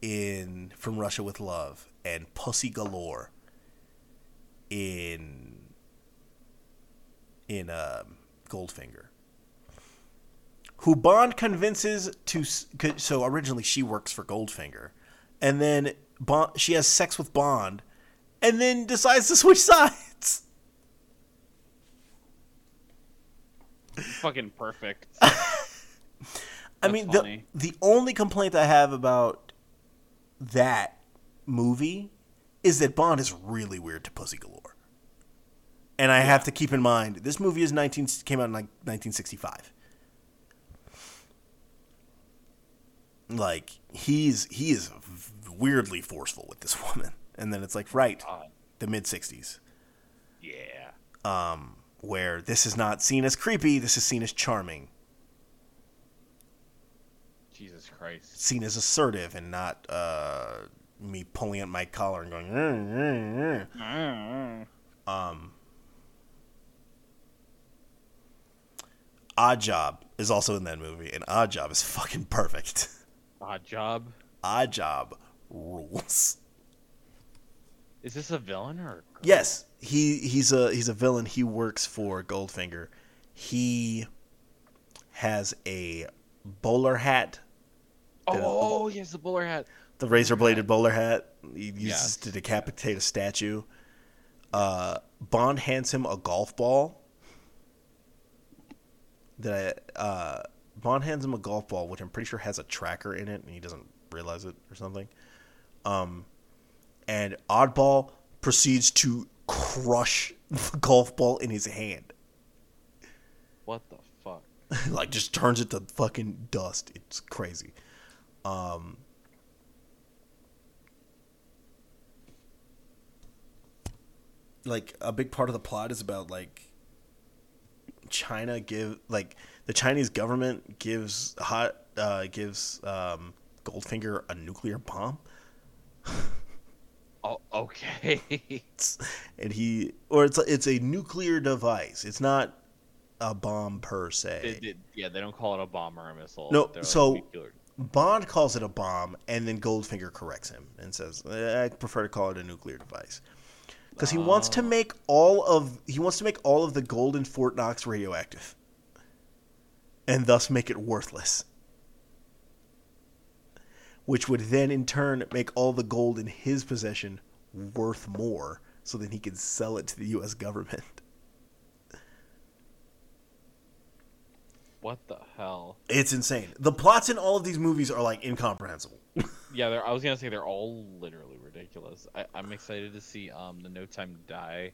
in From Russia with Love, and Pussy Galore in in um, Goldfinger. Who Bond convinces to so originally she works for Goldfinger, and then Bond she has sex with Bond, and then decides to switch sides. Fucking perfect. I mean, the the only complaint I have about that movie is that Bond is really weird to Pussy Galore, and I have to keep in mind this movie is nineteen came out in like nineteen sixty five. Like he's he is weirdly forceful with this woman, and then it's like right the mid sixties Yeah. um, where this is not seen as creepy, this is seen as charming, Jesus Christ. seen as assertive, and not uh, me pulling at my collar and going. "Mm, mm, mm." Um, Odd Job is also in that movie, and Odd Job is fucking perfect. Odd job. Odd Job rules. Is this a villain or? a? Yes, he he's a he's a villain. He works for Goldfinger. He has a bowler hat Oh, oh, he has the bowler hat. the razor bladed bowler hat he uses Yes. to decapitate a statue. Uh, Bond hands him a golf ball. That uh, Bond hands him a golf ball, which I'm pretty sure has a tracker in it, and he doesn't realize it or something. Um, and Oddball proceeds to crush the golf ball in his hand, What the fuck? like just turns it to fucking dust. It's crazy. Um, like a big part of the plot is about like China give like the Chinese government gives hot uh, gives um, Goldfinger a nuclear bomb, Oh, okay. and he or it's it's a nuclear device. It's not a bomb per se. They- they- yeah, they don't call it a bomb or a missile. No, They're so-. Bond calls it a bomb, and then Goldfinger corrects him and says, "Eh, "I prefer to call it a nuclear device." Because he wants to Oh. make all of he wants to make all of the gold in Fort Knox radioactive, and thus make it worthless. Which would then, in turn, make all the gold in his possession worth more, so that he could sell it to the U.S. government. What the hell? It's insane. The plots in all of these movies are like incomprehensible. Yeah, I was gonna say they're all literally ridiculous. I, I'm excited to see um the No Time to Die,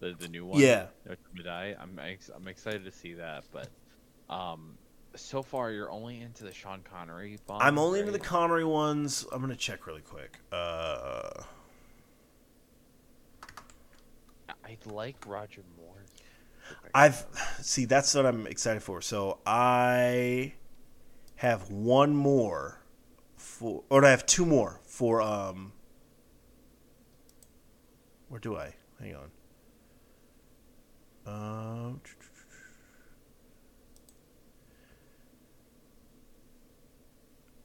the the new one. Yeah. No Time to Die. I'm ex- I'm excited to see that, but um, so far you're only into the Sean Connery. I'm only into the? Connery ones. I'm gonna check really quick. Uh, I like Roger Moore. I've see that's what I'm excited for. So I have one more for, or I have two more for um. Where do I? Hang on. Um.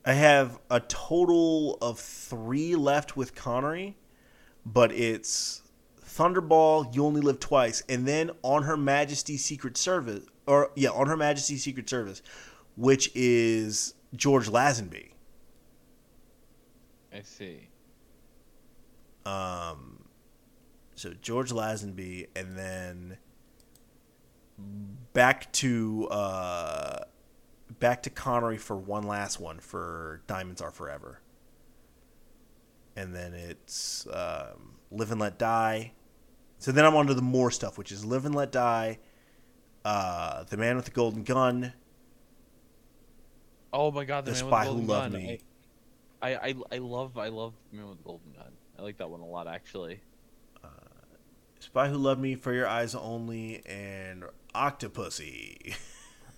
I have a total of three left with Connery, but it's Thunderball, You Only Live Twice, and then On Her Majesty's Secret Service, or yeah, On Her Majesty's Secret Service, which is George Lazenby. I see. Um, so George Lazenby, and then back to uh, back to Connery for one last one for Diamonds Are Forever, and then it's um, Live and Let Die. So then I'm on to the more stuff, which is Live and Let Die, uh, The Man with the Golden Gun, Oh my god, the, The man Spy with Who the Loved golden Me. gun. I, I, I, I love I love the man with the golden gun. I like that one a lot actually. Spy Who Loved Me, For Your Eyes Only, and Octopussy.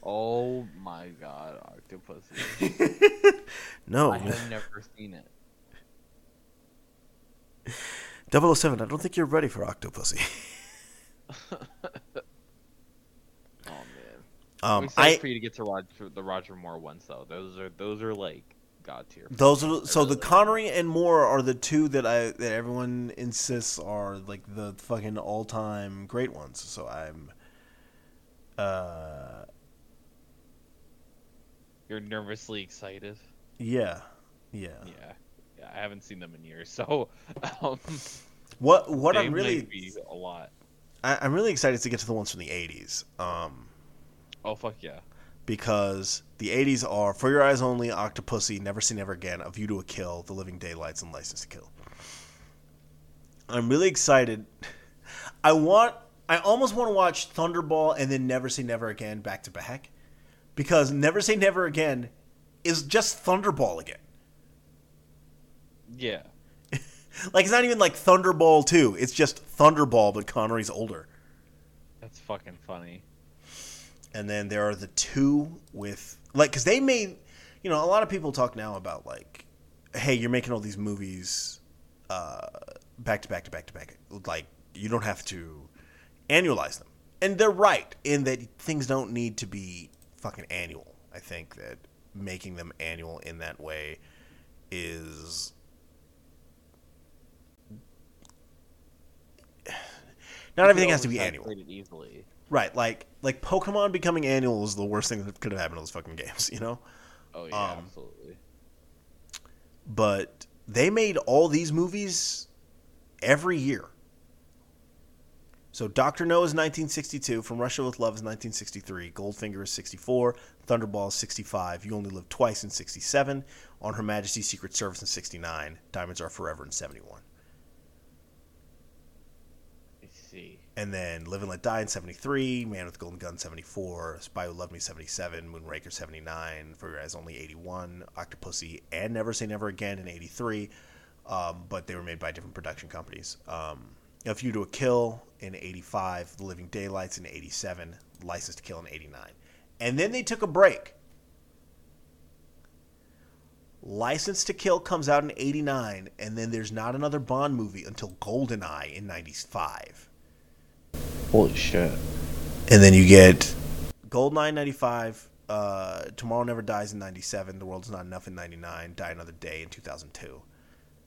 Oh my god, Octopus. no, I have never seen it. 007, I don't think you're ready for Octopussy. Oh man. Um, I'm excited I for you to get to Roger, the Roger Moore ones though. Those are those are like god tier. those are so really the Connery and Moore are the two that I that everyone insists are like the fucking all time great ones. So I'm uh You're nervously excited. yeah yeah. Yeah, yeah. I haven't seen them in years, so um, What what I'm really be a lot. I, I'm really excited to get to the ones from the 80s. Um, Oh fuck yeah. Because the 80s are For Your Eyes Only, Octopussy, Never Say Never Again, A View to a Kill, The Living Daylights, and License to Kill. I'm really excited. I want, I almost want to watch Thunderball and then Never Say Never Again back to back because Never Say Never Again is just Thunderball again. Yeah. Like, it's not even like Thunderball 2, it's just Thunderball, but Connery's older. That's fucking funny. And then there are the two with like because they made you know a lot of people talk now about like hey you're making all these movies uh back to back to back to back. Like you don't have to annualize them. And they're right in that things don't need to be fucking annual. I think that making them annual in that way is not everything has to be annual. Easily. Right, like like Pokemon becoming annual is the worst thing that could have happened to those fucking games, you know. Oh yeah, Um, absolutely. But they made all these movies every year. So Doctor No is 1962, From Russia with Love is 1963, Goldfinger is 64, Thunderball is 65, You Only Live Twice in 67, On Her Majesty's Secret Service in 69, Diamonds Are Forever in 71. I see. And then Live and Let Die in 73, Man with the Golden Gun 74, Spy Who Loved Me 77, Moonraker 79, For Your Eyes Only 81, Octopussy and Never Say Never Again in 83, um, but they were made by different production companies. Um, a View to a Kill in 85, The Living Daylights in 87, License to Kill in 89. And then they took a break. License to Kill comes out in 89, and then there's not another Bond movie until Goldeneye in 95. Holy shit. And then you get Goldeneye in 95, uh, Tomorrow Never Dies in 97, The World's Not Enough in 99, Die Another Day in 2002.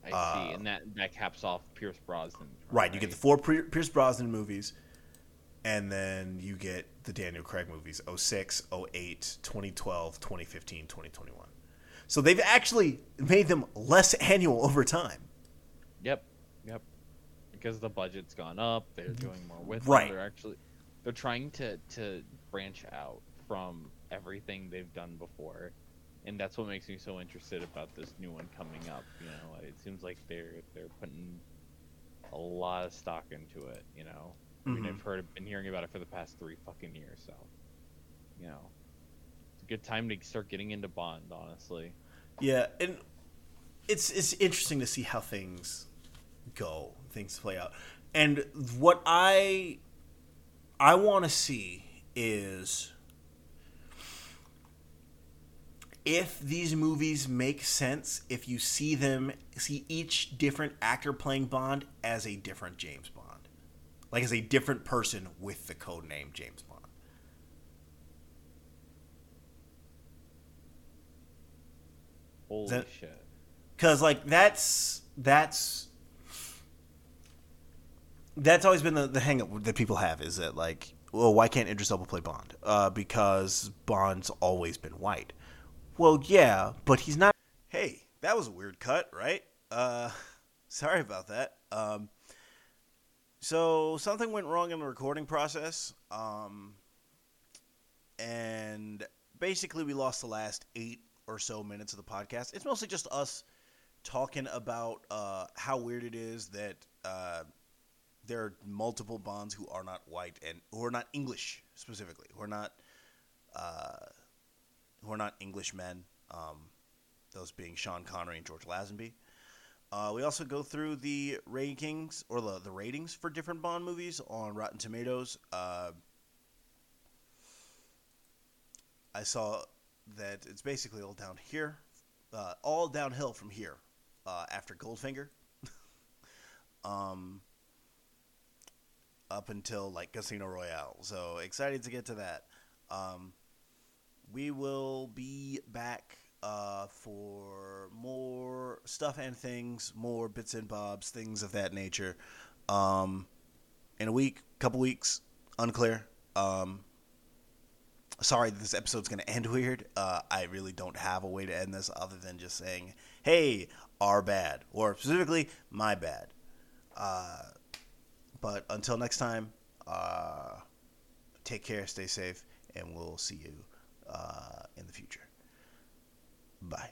I Uh, see, and that that caps off Pierce Brosnan. Right, you get the four Pier- Pierce Brosnan movies, and then you get the Daniel Craig movies 06, 08, 2012, 2015, 2021. So they've actually made them less annual over time. Yep, yep. Because the budget's gone up, they're doing more with Right. them. They're actually they're trying to to branch out from everything they've done before, and that's what makes me so interested about this new one coming up. You know, it seems like they're they're putting a lot of stock into it. You know, I mean, Mhm. I've heard been hearing about it for the past three fucking years, so you know, it's a good time to start getting into Bond. Honestly, Yeah, and it's it's interesting to see how things go, things play out. And what I I want to see is if these movies make sense if you see them see each different actor playing Bond as a different James Bond. Like as a different person with the code name James Bond. holy That- shit. because like that's that's that's always been the, the hang up that people have is that like well why can't Idris Elba play Bond? Uh, because Bond's always been white. Well yeah but he's not. Hey that was a weird cut right? Uh sorry about that. Um So something went wrong in the recording process, um, and basically we lost the last eight or so minutes of the podcast. It's mostly just us talking about uh, how weird it is that uh, there are multiple Bonds who are not white and who are not English specifically, who are not uh, who are not English men. Um, those being Sean Connery and George Lazenby. Uh, we also go through the rankings or the, the ratings for different Bond movies on Rotten Tomatoes. Uh, I saw that it's basically all down here, uh, all downhill from here uh, after Goldfinger. um, up until like Casino Royale. So excited to get to that. Um, we will be back uh, for more stuff and things, more bits and bobs, things of that nature. Um, in a week, couple weeks, unclear. Um, sorry, that this episode's going to end weird. Uh, I really don't have a way to end this other than just saying, "Hey, our bad," or specifically, my bad. Uh, but until next time, uh, take care, stay safe, and we'll see you uh, in the future. Bye.